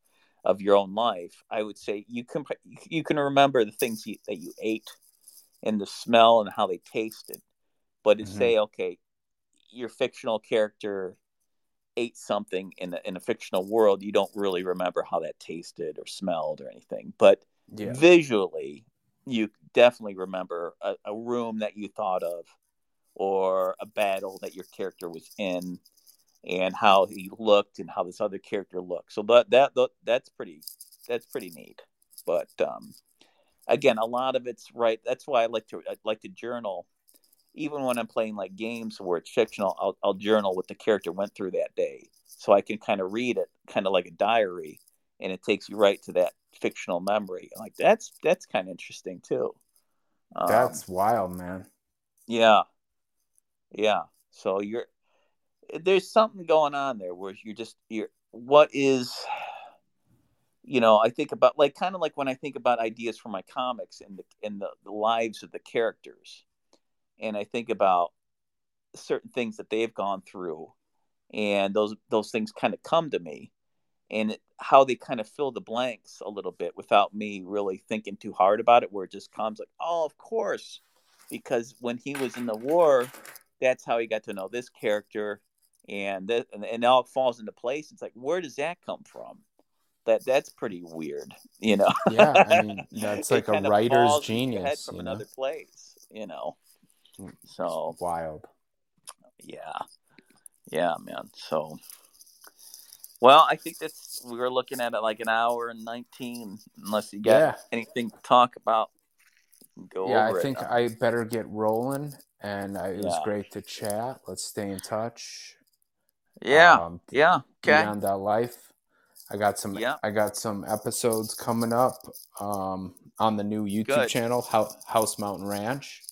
of your own life, I would say you can you can remember the things you, that you ate and the smell and how they tasted, but to mm-hmm. say okay, your fictional character ate something in a, in a fictional world, you don't really remember how that tasted or smelled or anything, but yeah. visually you definitely remember a, a, room that you thought of or a battle that your character was in and how he looked and how this other character looked so that that, that that's pretty that's pretty neat but um again a lot of it's right that's why i like to I like to journal even when i'm playing like games where it's fictional I'll, I'll journal what the character went through that day so i can kind of read it kind of like a diary and it takes you right to that fictional memory. Like that's that's kind of interesting too. Um, that's wild, man. Yeah, yeah. So you're there's something going on there where you're just you're what is you know i think about like kind of like when i think about ideas for my comics and the and the, the lives of the characters. And i think about certain things that they've gone through and those those things kind of come to me. And how they kind of fill the blanks a little bit without me really thinking too hard about it where it just comes like oh of course. Because when he was in the war that's how he got to know this character and that and, and now it falls into place it's like where does that come from that that's pretty weird you know yeah i mean that's like a writer's genius from another know? place you know mm, so wild yeah yeah man so well, I think that's we were looking at it like an hour and nineteen. Unless you got yeah. anything to talk about, go. Yeah, I think I better get rolling. And I, it yeah. was great to chat. Let's stay in touch. Yeah, um, yeah. Okay. Beyond that life, I got some. Yeah. I got some episodes coming up um, on the new YouTube Good. channel, House Mountain Ranch,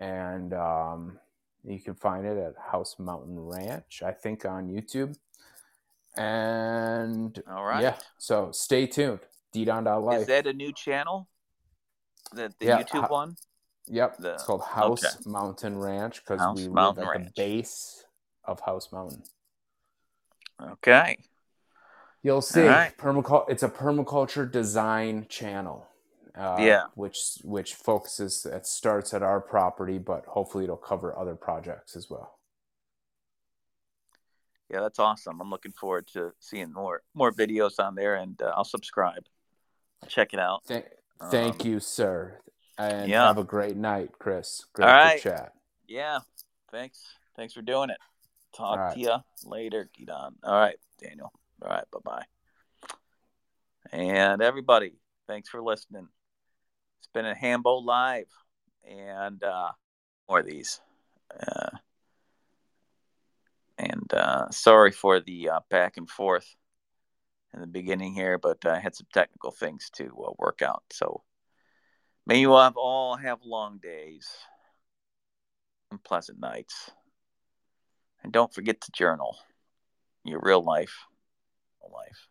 and um, you can find it at House Mountain Ranch. I think on YouTube. And all right, yeah. So stay tuned. Life. Is that a new channel? The, the yeah, YouTube one. Yep, the, it's called House okay. Mountain Ranch because we live at Ranch. the base of House Mountain. Okay. You'll see. right. Permacul- it's a permaculture design channel. Uh, Yeah. Which which focuses it starts at our property, but hopefully it'll cover other projects as well. Yeah, that's awesome. I'm looking forward to seeing more more videos on there, and uh, I'll subscribe. Check it out. Thank, thank Um, you, sir. And yeah. have a great night, Chris. Great All to right. chat. Yeah, thanks. Thanks for doing it. Talk right. to you later, Gidan. All right, Daniel. All right, bye bye. And everybody, thanks for listening. It's been a Hambo Live, and uh, more of these. Uh, and uh, sorry for the uh, back and forth in the beginning here, but I had some technical things to uh, work out. So may you have all have long days and pleasant nights. And don't forget to journal your real life life.